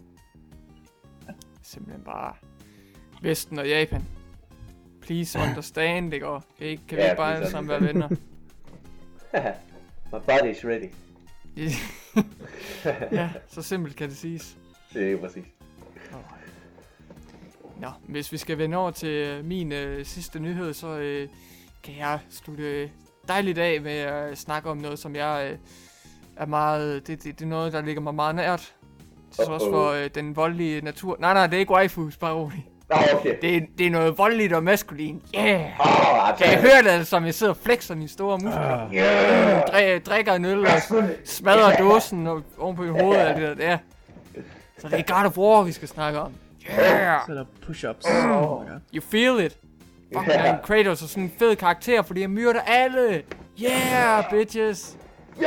Simpelthen bare... Vesten og Japan. Please [clears throat] understand, det går. Kan, ikke, kan vi Ja, ikke bare alle sammen være venner? [laughs] My body is ready. Ja, så simpelt kan det siges. Det er præcis. Nå, hvis vi skal vende over til øh, min øh, sidste nyhed, så øh, kan jeg slutte øh, dejligt af med at snakke om noget, som jeg øh, er meget... Det, det, det er noget, der ligger mig meget nært. Til trods Uh-oh. for øh, den voldelige natur. Nej, nej, det er ikke waifus, bare rolig. Nå, okay. Det, er- det er noget voldeligt og maskulin. Yeah! Altså. Kan I høre det, altså, som jeg sidder og flexer mine store muskler? Ah, Yeah. Dri- drikker en øl og smadrer dåsen og oven på mit hoved og alt det der. Ja. Så det er God of War, vi skal snakke om. Yeah! så er der push-ups. Oh my god. You feel it. Ja. yeah. Kratos er sådan en fed karakter, fordi jeg myrder alle. Yeah, bitches. [laughs]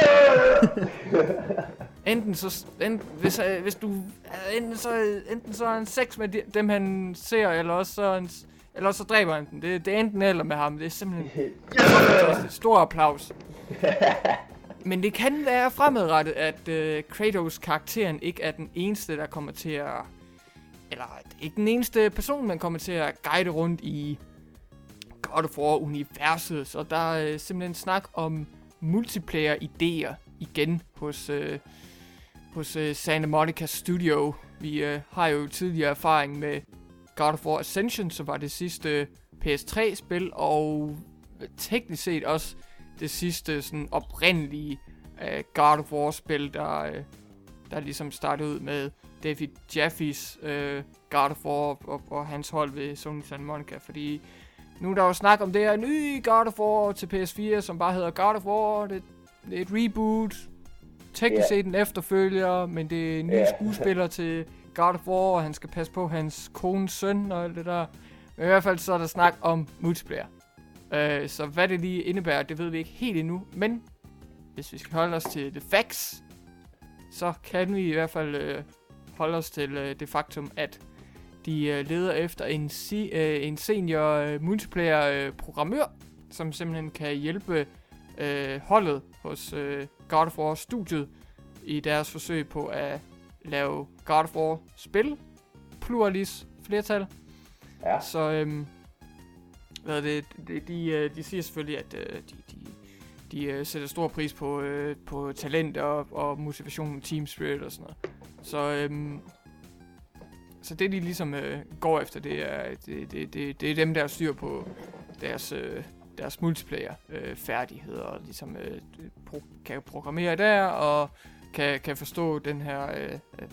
Enten så, enten, hvis, øh, hvis du, øh, enten så, enten så er han sex med de, dem, han ser, eller også så, han, eller også så dræber han dem. Det, det er enten eller med ham. Det er simpelthen [laughs] fantastisk. Stor applaus. [laughs] Men det kan være fremadrettet, at øh, Kratos karakteren ikke er den eneste, der kommer til at... Eller ikke den eneste person, man kommer til at guide rundt i God of War-universet. Så der er øh, simpelthen snak om multiplayer-idéer igen hos, øh, hos øh, Santa Monica Studio. Vi øh, har jo tidligere erfaring med God of War Ascension, som var det sidste øh, PS3-spil, og øh, teknisk set også det sidste sådan oprindelige øh, God of War-spil, der, øh, der ligesom startede ud med David Jaffes øh, God of War og, og hans hold ved Sony Santa Monica, fordi nu er der jo snak om det her nye God of War til PS4, som bare hedder God of War, det, det er et reboot, teknisk Ja. set en efterfølger, men det er en ny Ja. skuespiller til God of War, og han skal passe på hans kones søn og alt det der. Men i hvert fald så er der snak om multiplayer. Øh, så hvad det lige indebærer, det ved vi ikke helt endnu. Men hvis vi skal holde os til the facts, så kan vi i hvert fald øh, holde os til øh, det faktum, at de øh, leder efter en, si- øh, en senior øh, multiplayer øh, programmør, som simpelthen kan hjælpe øh, holdet hos øh, God of War studiet i deres forsøg på at lave God of War spil, pluralis flertal. Ja. Så øhm, hvad er det, de, de, øh, de siger selvfølgelig, at øh, de, de, de øh, sætter stor pris på, øh, på talent og, og motivation, team spirit og sådan noget. Så, øhm, så det de ligesom øh, går efter, det er, det, det, det, det er dem, der har styr på deres, øh, deres multiplayer øh, færdigheder, og ligesom øh, pro, kan programmere der, og kan, kan forstå den her øh, øh,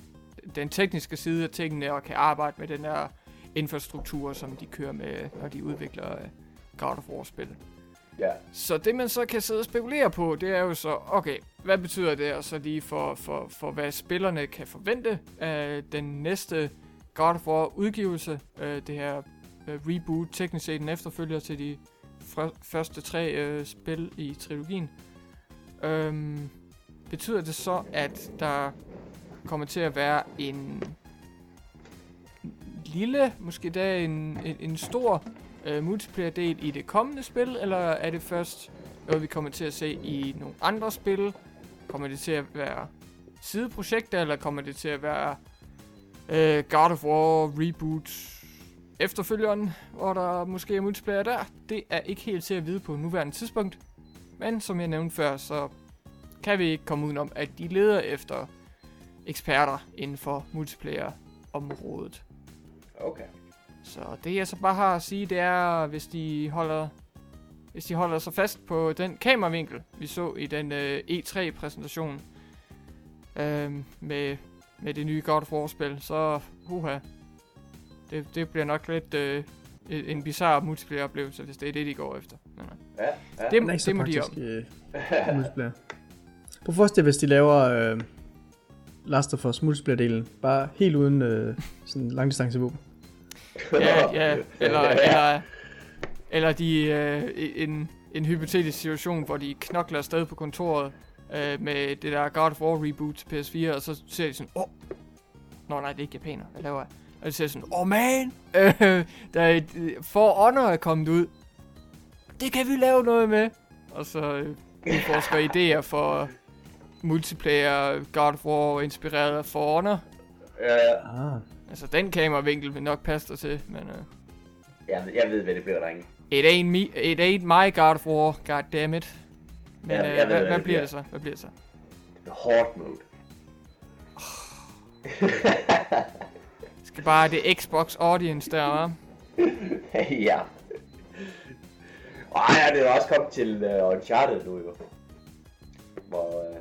den tekniske side af tingene, og kan arbejde med den her infrastruktur, som de kører med, når de udvikler øh, God of War-spil. Ja. Så det man så kan sidde og spekulere på, det er jo så, okay, hvad betyder det så lige for, for, for hvad spillerne kan forvente af den næste God of War udgivelse, øh, det her øh, reboot, teknisk set en efterfølger til de fra første tre øh, spil i trilogien. Øhm, betyder det så, at der kommer til at være en lille, måske da en, en, en stor øh, multiplayer-del i det kommende spil, eller er det først noget, vi kommer til at se i nogle andre spil? Kommer det til at være sideprojekter, eller kommer det til at være øh, God of War reboot efterfølgeren, hvor der måske er multiplayer der? Det er ikke helt til at vide på nuværende tidspunkt. Men som jeg nævnte før, så kan vi ikke komme udenom, at de leder efter eksperter inden for multiplayer-området. Okay. Så det jeg så bare har at sige, det er, hvis de holder, hvis de holder sig fast på den kameravinkel, vi så i den øh, E3-præsentation øh, med, med det nye God of War-spil, så huha, det, det bliver nok lidt øh, en bizarre multiplayer-oplevelse, hvis det er det, de går efter. Men, Ja, ja. det, er så det må de om. øh, [laughs] multiplayer. Prøv at forestille hvis de laver øh, Last of Us multiplayer-delen, bare helt uden øh, sådan langdistancevåben. Ja, [laughs] ja, eller, eller, eller de, øh, en, en hypotetisk situation, hvor de knokler afsted på kontoret øh, med det der God of War reboot til PS4, og så ser de sådan, åh, oh. Nå nej, det er ikke japaner, hvad laver jeg? Og siger sådan, åh oh, man, øh, [laughs] der er et, øh, For Honor er kommet ud. Det kan vi lave noget med. Og så øh, udforsker idéer for multiplayer God of War inspireret af For Honor. Ja, ja. Ah. Altså, den kameravinkel vil nok passe dig til, men... Øh, Jeg, jeg ved, hvad det bliver, drenge. It ain't, me, it ain't my God of War, god damn it. Men Ja, øh, ved, hvad, hvad hvad det bliver bliver. det så? Hvad bliver det så? Hard mode. [laughs] Skal bare det Xbox audience der, hva'? [laughs] ja. Og ja, det er også kommet til uh, Uncharted nu, jo. Hvor, uh,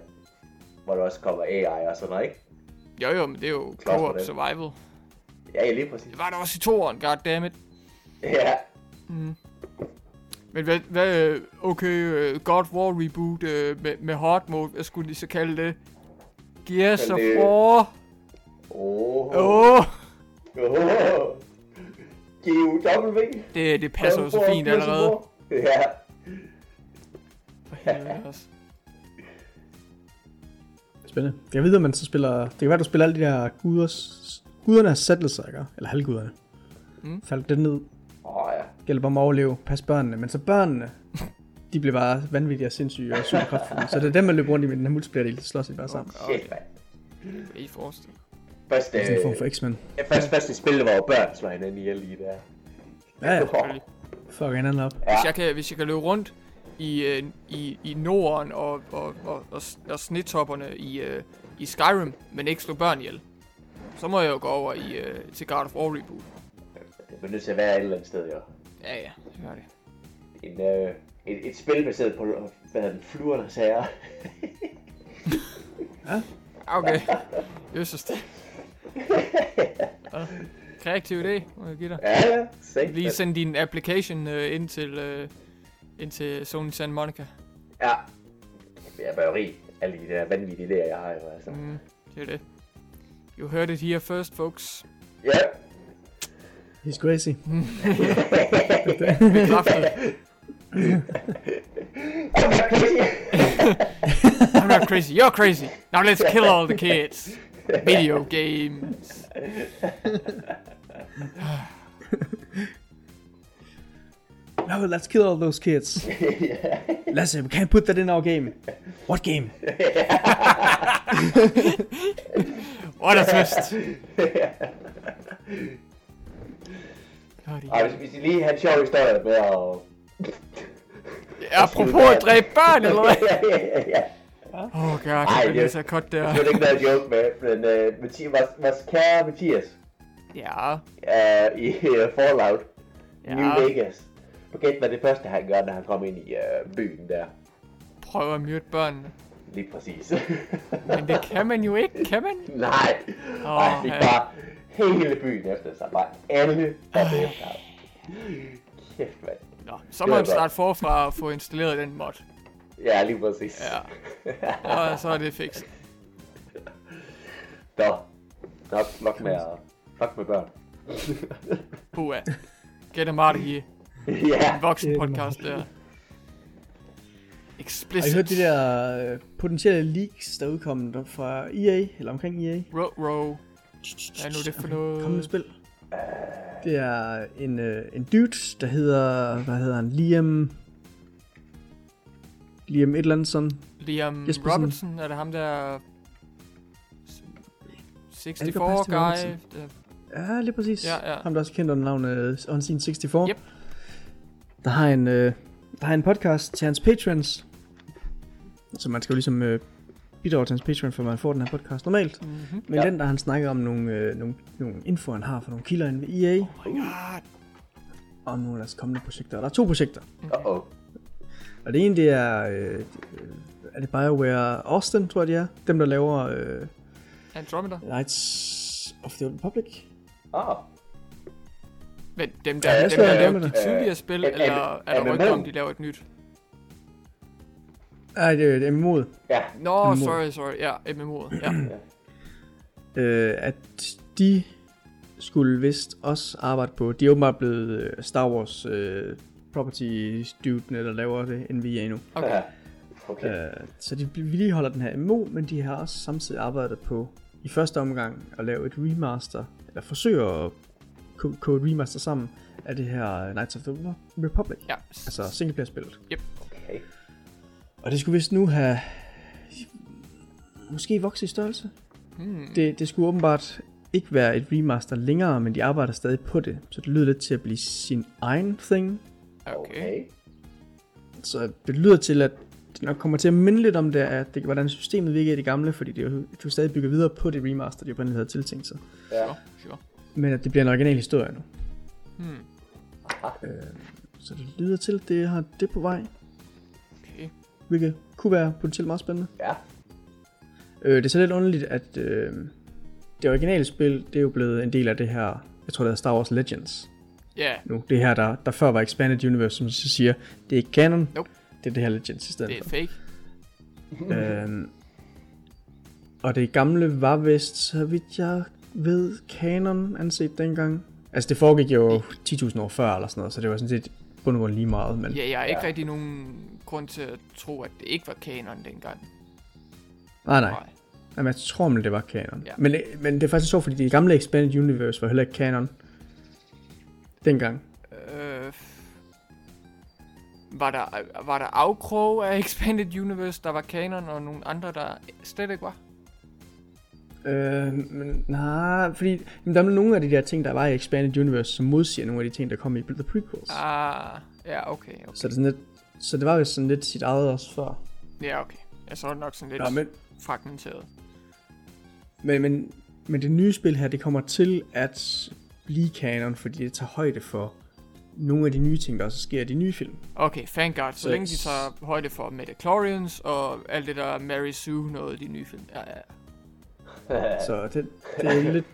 hvor der også kommer AI og sådan noget, ikke? Jo jo, men det er jo co-op det. survival. Ja, ja, lige præcis. Det var der også i toeren, god damn it. Ja. Men hvad, hvad øh, okay, God War reboot uh, med, med hard mode, hvad skulle de så kalde det? Gears of det- War. Åh. Åh, oh, Åh. G-U-W. det, det passer jo så fint allerede. Ja. For helvede også. Spændende. Jeg ved, at man så spiller... Det kan være, du spiller alle de der guders... Gudernes sættelser, ikke? Eller halvguderne. Mm. Faldt det ned. Åh oh, ja. Gælder om at overleve. Pas børnene. Men så børnene... de bliver bare vanvittige og sindssyge og super kraftfulde. Så det er dem, man løber rundt i med den her multiplayer-del. Så slås de bare sammen. Shit, mand. Kan I forestille? Først, Det er sådan en form for øh, X-Men. ja, først, først i spillet, hvor børn slår hinanden ihjel lige der. Ja, ja. Selvfølgelig. Fuck hinanden op. Ja. Hvis jeg, kan, hvis jeg kan løbe rundt i, øh, i, i Norden og, og, og, og, og snetopperne i, øh, i Skyrim, men ikke slå børn ihjel. Så må jeg jo gå over i, til God of War Reboot. Det bliver nødt til at være et eller andet sted, jo. Ja, ja, det gør det. En, øh, et, et spil baseret på, hvad hedder den, fluernes herre. [laughs] Okay. Jesus. Ja. [laughs] Kreativ idé, må jeg give dig. ja, ja, se. Lige send din application øh, ind til, øh, ind til Sony Santa Monica. Ja. Jeg er bare rig. Alle de der vanvittige idéer, jeg har jo, altså. Mm, det er det. You heard it here first, folks. Ja. He's [laughs] [laughs] crazy. Bekræftet. I'm not crazy. I'm not crazy. You're crazy. Now let's kill all the kids. Video games. [sighs] No, let's kill all those kids. [laughs] Lasse, we can't put that in our game. What game? [laughs] What a twist. Bloody Ej, hvis, hvis I lige har en sjov historie med at... Apropos at dræbe børn, eller hvad? ja, ja, ja, ja. Oh god, Ej, det- bliver så godt der. Det er ikke noget joke med, men uh, Mathias, vores, vores kære Mathias Ja, uh, i uh, Fallout, Ja. New Vegas. Forget, hvad det første han gør, når han kommer ind i uh, byen der. prøv at myrde børnene. Lige præcis. Men det kan man jo ikke, kan man? [laughs] Nej. Åh, Oh, Ej, det er bare hele byen efter sig. Bare alle er efter. Kæft, mand. Nå, så må man starte forfra og få installeret den mod. Ja, lige præcis. Ja. Og så er det fikset. [laughs] Nå. Nok, nok med, nok med børn. [laughs] Puha. Get them out of here. [laughs] ja. En voksen podcast der. Har I Explicit. hørt de der øh, potentielle leaks, der udkom fra EA, eller omkring EA? Row, row. Hvad er nu det for noget? Kommende spil. Det er en, øh, en dude, der hedder, hvad hedder han, Liam... Liam et eller andet sådan. Liam Jespersen. Robertson, er det ham der... 64 det passe til guy? Der- Ja, lige præcis. Ja, ja. Ham, der også kendt under navnet Unseen 64. Yep. Der har en, øh, der har en podcast til hans patrons. Så man skal jo ligesom øh, bidrage til hans patron, for man får den her podcast normalt. Mhm. Men Ja. den, der han snakker om nogle, øh, nogle, nogle info, han har fra nogle kilder inde ved EA, Oh my god. og nogle af deres kommende projekter. Og der er to projekter. Uh-oh. Og det ene, det er, øh, er det BioWare Austin, tror jeg det er. Dem, der laver øh, Andromeda. Knights of the Old Republic. Ah. Men dem der, Ja, dem, der lavede glemmer de tidligere spil, Øh, eller er- er der er rygter om, de laver et nyt? Ej, det er imod. Ja. Nå, sorry, sorry. Ja, MMO'et. Ja. øh, at de skulle vist også arbejde på, de er åbenbart blevet øh, Star Wars øh, property student, eller laver det end vi er endnu. Okay. Ja. Okay. Øh, så de vedligeholder den her MMO, men de har også samtidig arbejdet på i første omgang at lave et remaster, eller forsøge at ko- kode et remaster sammen af det her Knights of the Republic, Ja. altså singleplayer-spillet. okay. Og det skulle vist nu have måske vokset i størrelse. Hmm. Det, det skulle åbenbart ikke være et remaster længere, men de arbejder stadig på det. Så det lyder lidt til at blive sin egen thing. Okay. Okay. Så det lyder til, at det nok kommer til at minde lidt om det, at det, hvordan systemet virker i det gamle, fordi det er jo, stadig bygget videre på det remaster, de oprindeligt havde tiltænkt sig. Ja. Sure, sure. Men at det bliver en original historie nu. Hmm. Øh, så det lyder til, at det har det på vej, Okay. hvilket kunne være potentielt meget spændende. Ja. Øh, det er så lidt underligt, at øh, det originale spil, det er jo blevet en del af det her, jeg tror det hedder Star Wars Legends Ja, nu. Det her, der, der før var Expanded Universe, som så siger, det er ikke canon, Nope. det er det her Legends i stedet det er for. fake. Øhm, og det gamle var vist, så vidt jeg ved, kanon anset dengang. Altså det foregik jo 10.000 år før eller sådan noget, så det var sådan set bund og lige meget. Men Ja, jeg har ikke Ja. rigtig nogen grund til at tro, at det ikke var kanon dengang. nej, nej. Jamen, jeg tror, det var kanon. Ja. Men, men det er faktisk sjovt, fordi det gamle Expanded Universe var heller ikke kanon dengang. Øh, var der, var der afkrog af Expanded Universe, der var kanon, og nogle andre, der slet ikke var? Øh, men nej, fordi jamen, der er nogle af de der ting, der var i Expanded Universe, som modsiger nogle af de ting, der kom i The Prequels. Ah, ja, okay, okay. Så det er sådan lidt, Så det var jo sådan lidt sit eget også før. Ja, okay. Jeg så det nok sådan lidt Nå, men, fragmenteret. men, men, men det nye spil her, det kommer til at blive kanon, fordi det tager højde for nogle af de nye ting, der også sker i de nye film. Okay, thank god. Så Så- længe de tager højde for Metachlorians og alt det der Mary Sue noget i de nye film. Ja, [laughs] ja. Så det, det er lidt...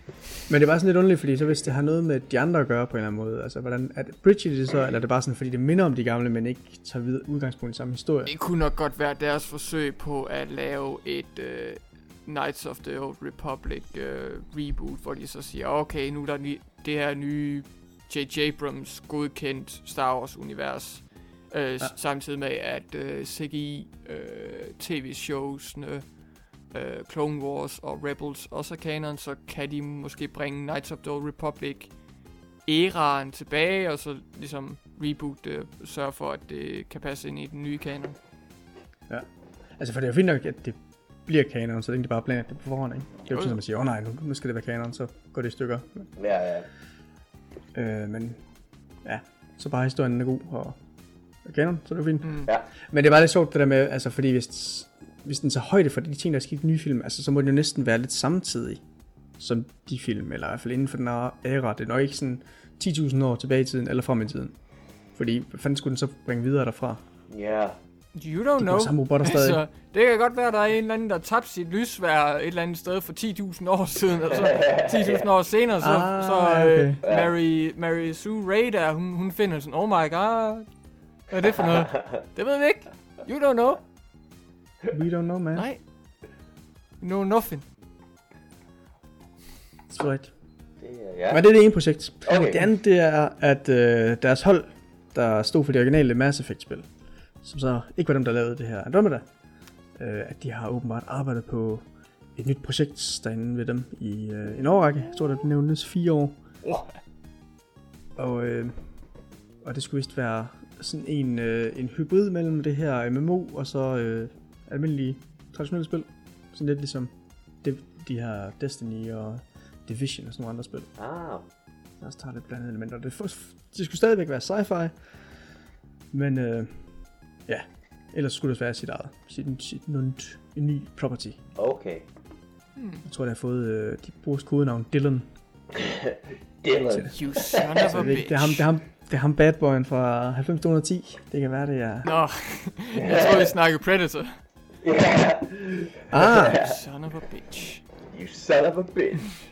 Men det var sådan lidt underligt, fordi så hvis det har noget med de andre at gøre på en eller anden måde, altså hvordan, er det Bridget det så, eller er det bare sådan, fordi det minder om de gamle, men ikke tager videre udgangspunkt i samme historie? Det kunne nok godt være deres forsøg på at lave et uh, Knights of the Old Republic uh, reboot, hvor de så siger, okay, nu er der ny, det her nye J.J. Abrams godkendt Star Wars univers. Uh, ja. Samtidig med at uh, CGI uh, tv-showsene uh, Clone Wars og Rebels også er kanon, så kan de måske bringe Knights of the Old Republic æraen tilbage, og så ligesom reboot det, sørge for, at det kan passe ind i den nye kanon. Altså for det er jo fint nok, at det bliver kanon, så længe de bare planer det på forhånd, ikke? Det er jo sådan, at man siger, åh oh, nej, nu, nu skal det være kanon, så går det i stykker. ja, ja. Øh, men ja, så bare historien er god og er kanon, så er det jo fint. Mm. Ja. Men det var lidt sjovt det der med, altså fordi hvis, hvis den tager højde for de ting, der er sket i nye film, altså så må den jo næsten være lidt samtidig som de film, eller i hvert fald inden for den her æra. Det er nok ikke sådan 10.000 år tilbage i tiden, eller frem i tiden. Fordi, hvad fanden skulle den så bringe videre derfra? Ja. You don't De know. samme robotter stadig. Altså, det kan godt være, at der er en eller anden, der tabte sit lysvær et eller andet sted for 10.000 år siden, og så 10.000 år senere, så, Ah, så okay. øh, Mary, Mary Sue Ray der, hun, hun finder sådan, oh my god, hvad er det for noget? Det ved vi ikke. You don't know. We don't know, man. Nej. You know nothing. That's right. Det er, ja. Men det er det ene projekt. Okay. Det andet, det er, at øh, deres hold, der stod for det originale Mass Effect-spil, som så ikke var dem, der lavede det her Andromeda, øh, at de har åbenbart arbejdet på et nyt projekt derinde ved dem i øh, en årrække. Jeg tror, der nævnes fire år. Og, øh, og det skulle vist være sådan en, øh, en hybrid mellem det her MMO og så øh, almindelige traditionelle spil. Sådan lidt ligesom det, de her Destiny og Division og sådan nogle andre spil. Ah, Der også tager lidt blandede elementer. Det, for, det skulle stadigvæk være sci-fi, men øh, ja, ellers skulle det være sit eget, sit, sit nund, en ny property. okay. Jeg tror, det har fået, øh, de bruger kodenavn Dylan. [laughs] Dylan. You son of a det, bitch. det, er ham, det, er ham, det er ham bad boyen fra 90 Det kan være, det er... Nå, jeg tror, vi snakker Predator. Yeah. [laughs] Ah! Son of a bitch. You son of a bitch.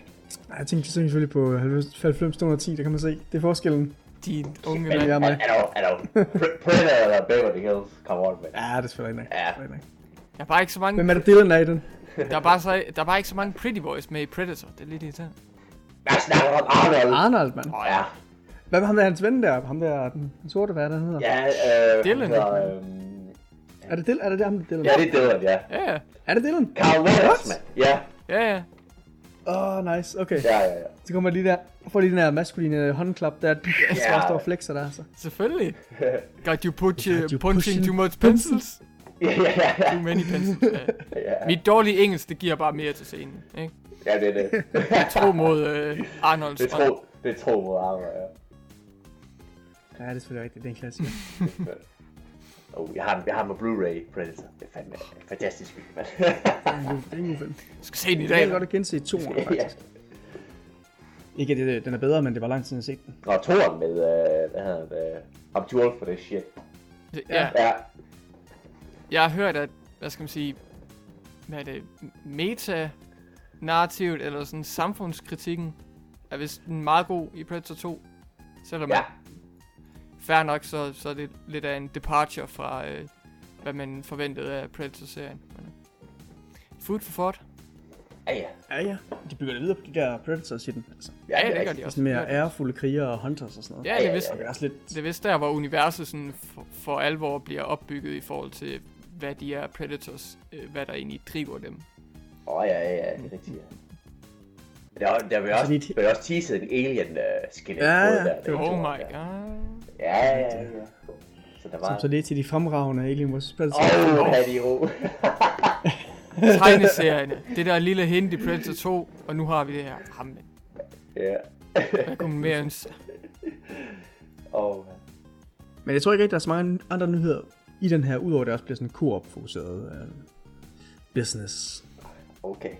Jeg tænkte selvfølgelig på 90 der kan man se. Det er forskellen. Din unge mand. jeg er I don't. Pr- Predator eller Beverly Hills. Come on, man. Ja, det er selvfølgelig ikke. Ja. Der er bare ikke så mange, Hvem er det Dylan er i den? [laughs] der er bare, så, der er bare ikke så mange pretty boys med i Predator. Det er lidt irriterende. Jeg snakker om Arnold. Arnold, mand. Åh, ja. Hvad med ham der hans ven der? Ham der, den den sorte, hvad er det, han hedder? Ja, øh... Dylan. Hedder, øhm, Er det Dylan? Er det det, ham, Dylan? ja, det er Dylan, ja. Ja, ja. Er det Dylan? Carl Weathers, man. Ja, Ja, ja. Åh, oh, nice. Okay. ja, ja, ja. Så kommer lige der, får lige den der maskuline håndklap der, Ja. yeah. står og flexer der, så. Selvfølgelig. [laughs] Got you, put you, Got you punching pushing too much pencils. Ja, [laughs] ja, ja. Too many pencils. Ja. Ja, Mit dårlige engelsk, det giver bare mere til scenen. Ikke? ja det er det. Tro mod øh, Arnolds Det er tro, det er tro mod Arnold, ja. Ja, det er selvfølgelig rigtigt, det er en klassiker. [laughs] Oh, jeg har, jeg har på Blu-ray Predator. Det er fandme fantastisk film, mand. Det er en god- det er film. skal se den i Jeg kan dag. godt have genset toeren, ja. faktisk. Ikke, at det, den er bedre, men det var lang tid siden, jeg set den. Og toren med, øh, hvad hedder det, too old for this shit. Ja, Ja, jeg har hørt, at, hvad skal man sige, hvad er det, meta-narrativet, eller sådan samfundskritikken, er vist meget god i Predator 2. Selvom ja. fair nok, så, så er det lidt af en departure fra, øh, hvad man forventede af Predator-serien. Men, øh, food for thought. Ja, ja. Ja, ja. De bygger det videre på de der Predators i den. Altså, Ja, er det gør rigtigt. de også. sådan mere Det gør de. ærefulde krigere og hunters og sådan noget. Ja, det er Ja, vist, ja, Og det er lidt... det er vist der, hvor universet sådan for, for alvor bliver opbygget i forhold til, hvad de er Predators, øh, hvad der egentlig driver dem. Åh, oh, ja, ja, ja, det er rigtigt, ja. Der, der vil Altså, også, lige- vil også teaset en alien uh, skelet Ja, ja, der. det det var- Oh my god. Ja, ja, ja, ja. Så der var... Som så det er til de fremragende Alien vs. Predator. Åh, oh, de ro. [laughs] Tegneserierne. Det der lille hint i Predator 2, og nu har vi det her. Ham, ja. hvad kunne man mere ønske? Åh, Men jeg tror ikke rigtig, der er så mange andre nyheder i den her, udover at det også bliver sådan en koop fokuseret øh, business. Okay.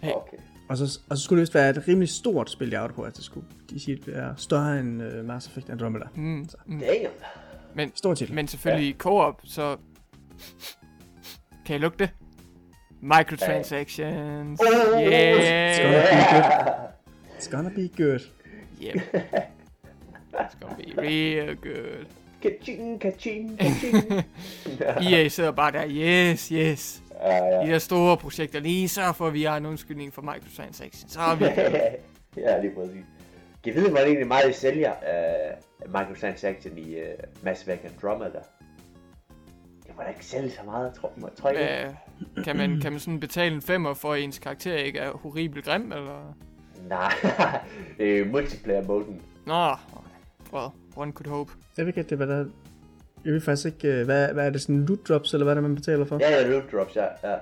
Hey. Okay. Og så, og så skulle det vist være et rimelig stort spil, jeg på, at det skulle de siger, det er større end uh, Mass Effect Andromeda. Mm, mm. Damn. Stor titel. Men selvfølgelig ja. co-op, så... Kan I lugte det? Microtransactions. Oh, It's gonna Yeah. be good. It's gonna be good. Yep. It's gonna be real good. Kaching, kaching, kaching. [laughs] EA sidder bare der, yes, yes. ja, ja. De der store projekter, lige så for, vi har en undskyldning for microtransactions. Så er vi [laughs] ja, lige præcis. Kan I vide, hvor det egentlig meget de sælger uh, microtransaction i uh, Mass Effect Andromeda? Må da ikke sælge så meget, tror, jeg. tror jeg. Hvad, kan, man, kan man sådan betale en femmer for, at ens karakter ikke er horribelt grim, eller? Nej, [laughs] øh, multiplayer-moden. Nå, well, one could hope. Jeg ved ikke, at det var der... Jeg ved faktisk ikke, øh, hvad, hvad er det sådan loot drops, eller hvad er det, man betaler for? Ja, ja, loot drops, ja. ja.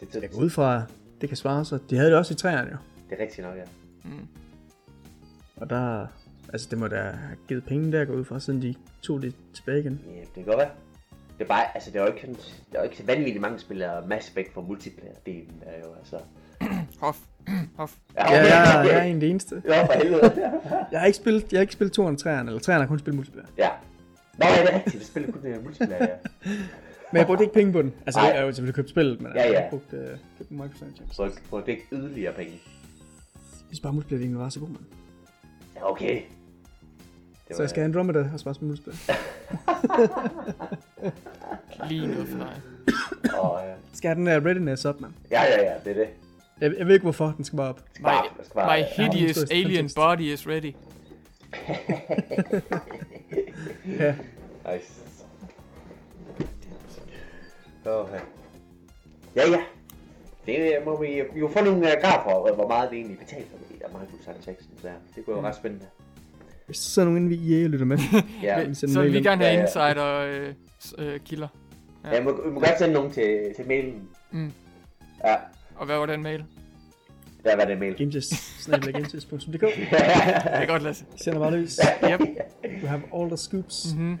Det, det, Jeg går ud fra, det kan svare sig. De havde det også i træerne jo. det er rigtigt nok, ja. Mm. Og der... Altså, det må da have givet penge der, går ud fra, siden de tog det tilbage igen. ja. det kan godt være. Det er bare, altså det er jo ikke, der er jo ikke så vanvittigt mange spillere Mass Effect for multiplayer-delen, der er jo altså. [clears throat] Hof. Hof. [clears throat] Ja, jeg, jeg, jeg er en af de eneste. Ja, for helvede. Jeg har ikke spillet, jeg har ikke spillet 2 og 3'eren, eller 3'eren har kun spillet multiplayer. ja. Nå, ja, det er rigtigt. Det spiller kun uh, multiplayer, ja. [laughs] Men jeg brugte ikke penge på den. Altså, Nej. jeg har jo selvfølgelig købt spillet, men Ja, jeg har ja. ikke brugt, øh, købt en microtransactions. Så får det ikke yderligere penge. Jeg synes bare, multiplayer var så god, mand. Ja, okay. Det Så jeg skal have Andromeda og på multiplayer. Lige noget for dig. Og, øh, Skal have den der readiness op, mand. ja, ja, ja, det er det. Jeg, jeg ved ikke, hvorfor den skal bare op. Skal My, bare- skal bare- my ja. hideous Ja. alien body is ready. [laughs] Ja. Nice. Oh, ja. Ja, ja. Det øh, må vi, vi må få nogle uh, graf for, øh, hvor meget det egentlig betaler for de der microtransactions der. Det kunne jo ret spændende. Hvis der sidder nogen inde ved EA og lytter med. [laughs] Ja, Så vil vi gerne have Ja, ja. insider øh, øh, kilder. ja. Jeg må, vi må godt sende nogen til, til mailen. Mm. Ja, Og hvad var den mail? der var det mail. Gametest.dk. [laughs] Det er godt, Lasse. Sender bare løs. Yep. You have all the scoops. Mm-hmm.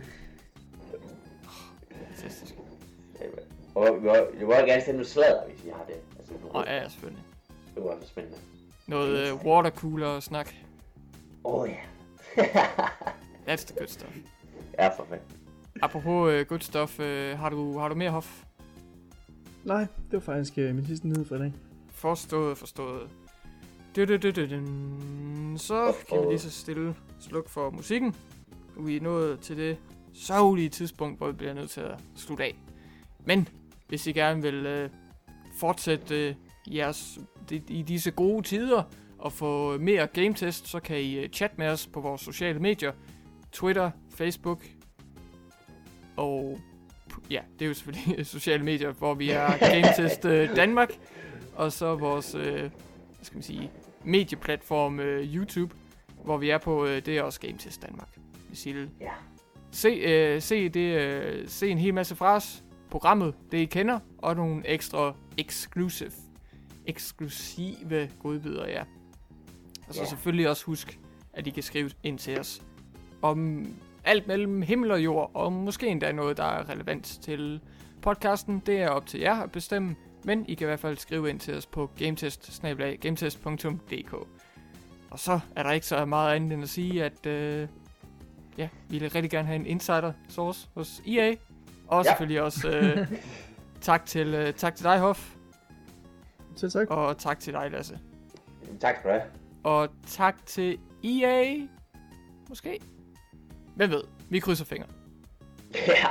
Fantastisk. Og vi må, vi må gerne sende noget sladder, hvis I har det. Altså, nu, Og ja, selvfølgelig. det var også spændende. Noget øh, watercooler snak. Åh oh, ja. [laughs] That's the good stuff. ja, for fanden. Apropos øh, good stuff, øh, har, du, har du mere hof? Nej, det var faktisk øh, min sidste nyhed for i dag. Forstået, forstået. Du, du, du, du, du. Så kan vi lige så stille slukke for musikken. Vi er nået til det sørgelige tidspunkt, hvor vi bliver nødt til at slutte af. Men hvis I gerne vil øh, fortsætte øh, jeres, de, i disse gode tider og få mere gametest, så kan I øh, chatte med os på vores sociale medier. Twitter, Facebook og ja, det er jo selvfølgelig [laughs] sociale medier, hvor vi er Gametest øh, Danmark og så vores, øh, hvad skal man sige, medieplatform øh, YouTube, hvor vi er på, øh, det er også Game Test Danmark. Vil Ja. se, øh, se, det, øh, se en hel masse fra os, programmet, det I kender, og nogle ekstra exclusive, eksklusive godbidder, ja. Og så Ja. selvfølgelig også husk, at I kan skrive ind til os om alt mellem himmel og jord, og måske endda noget, der er relevant til podcasten. Det er op til jer at bestemme, men I kan i hvert fald skrive ind til os på gametest gametest.dk. Og så er der ikke så meget andet end at sige, at øh, ja, vi vil rigtig gerne have en insider source hos EA. Og Ja. selvfølgelig også øh, [laughs] tak, til, øh, tak til dig, Hoff, Selv tak. og tak til dig, Lasse. Tak du have. Og tak til EA. Måske. Hvem ved? Vi krydser fingre. Ja.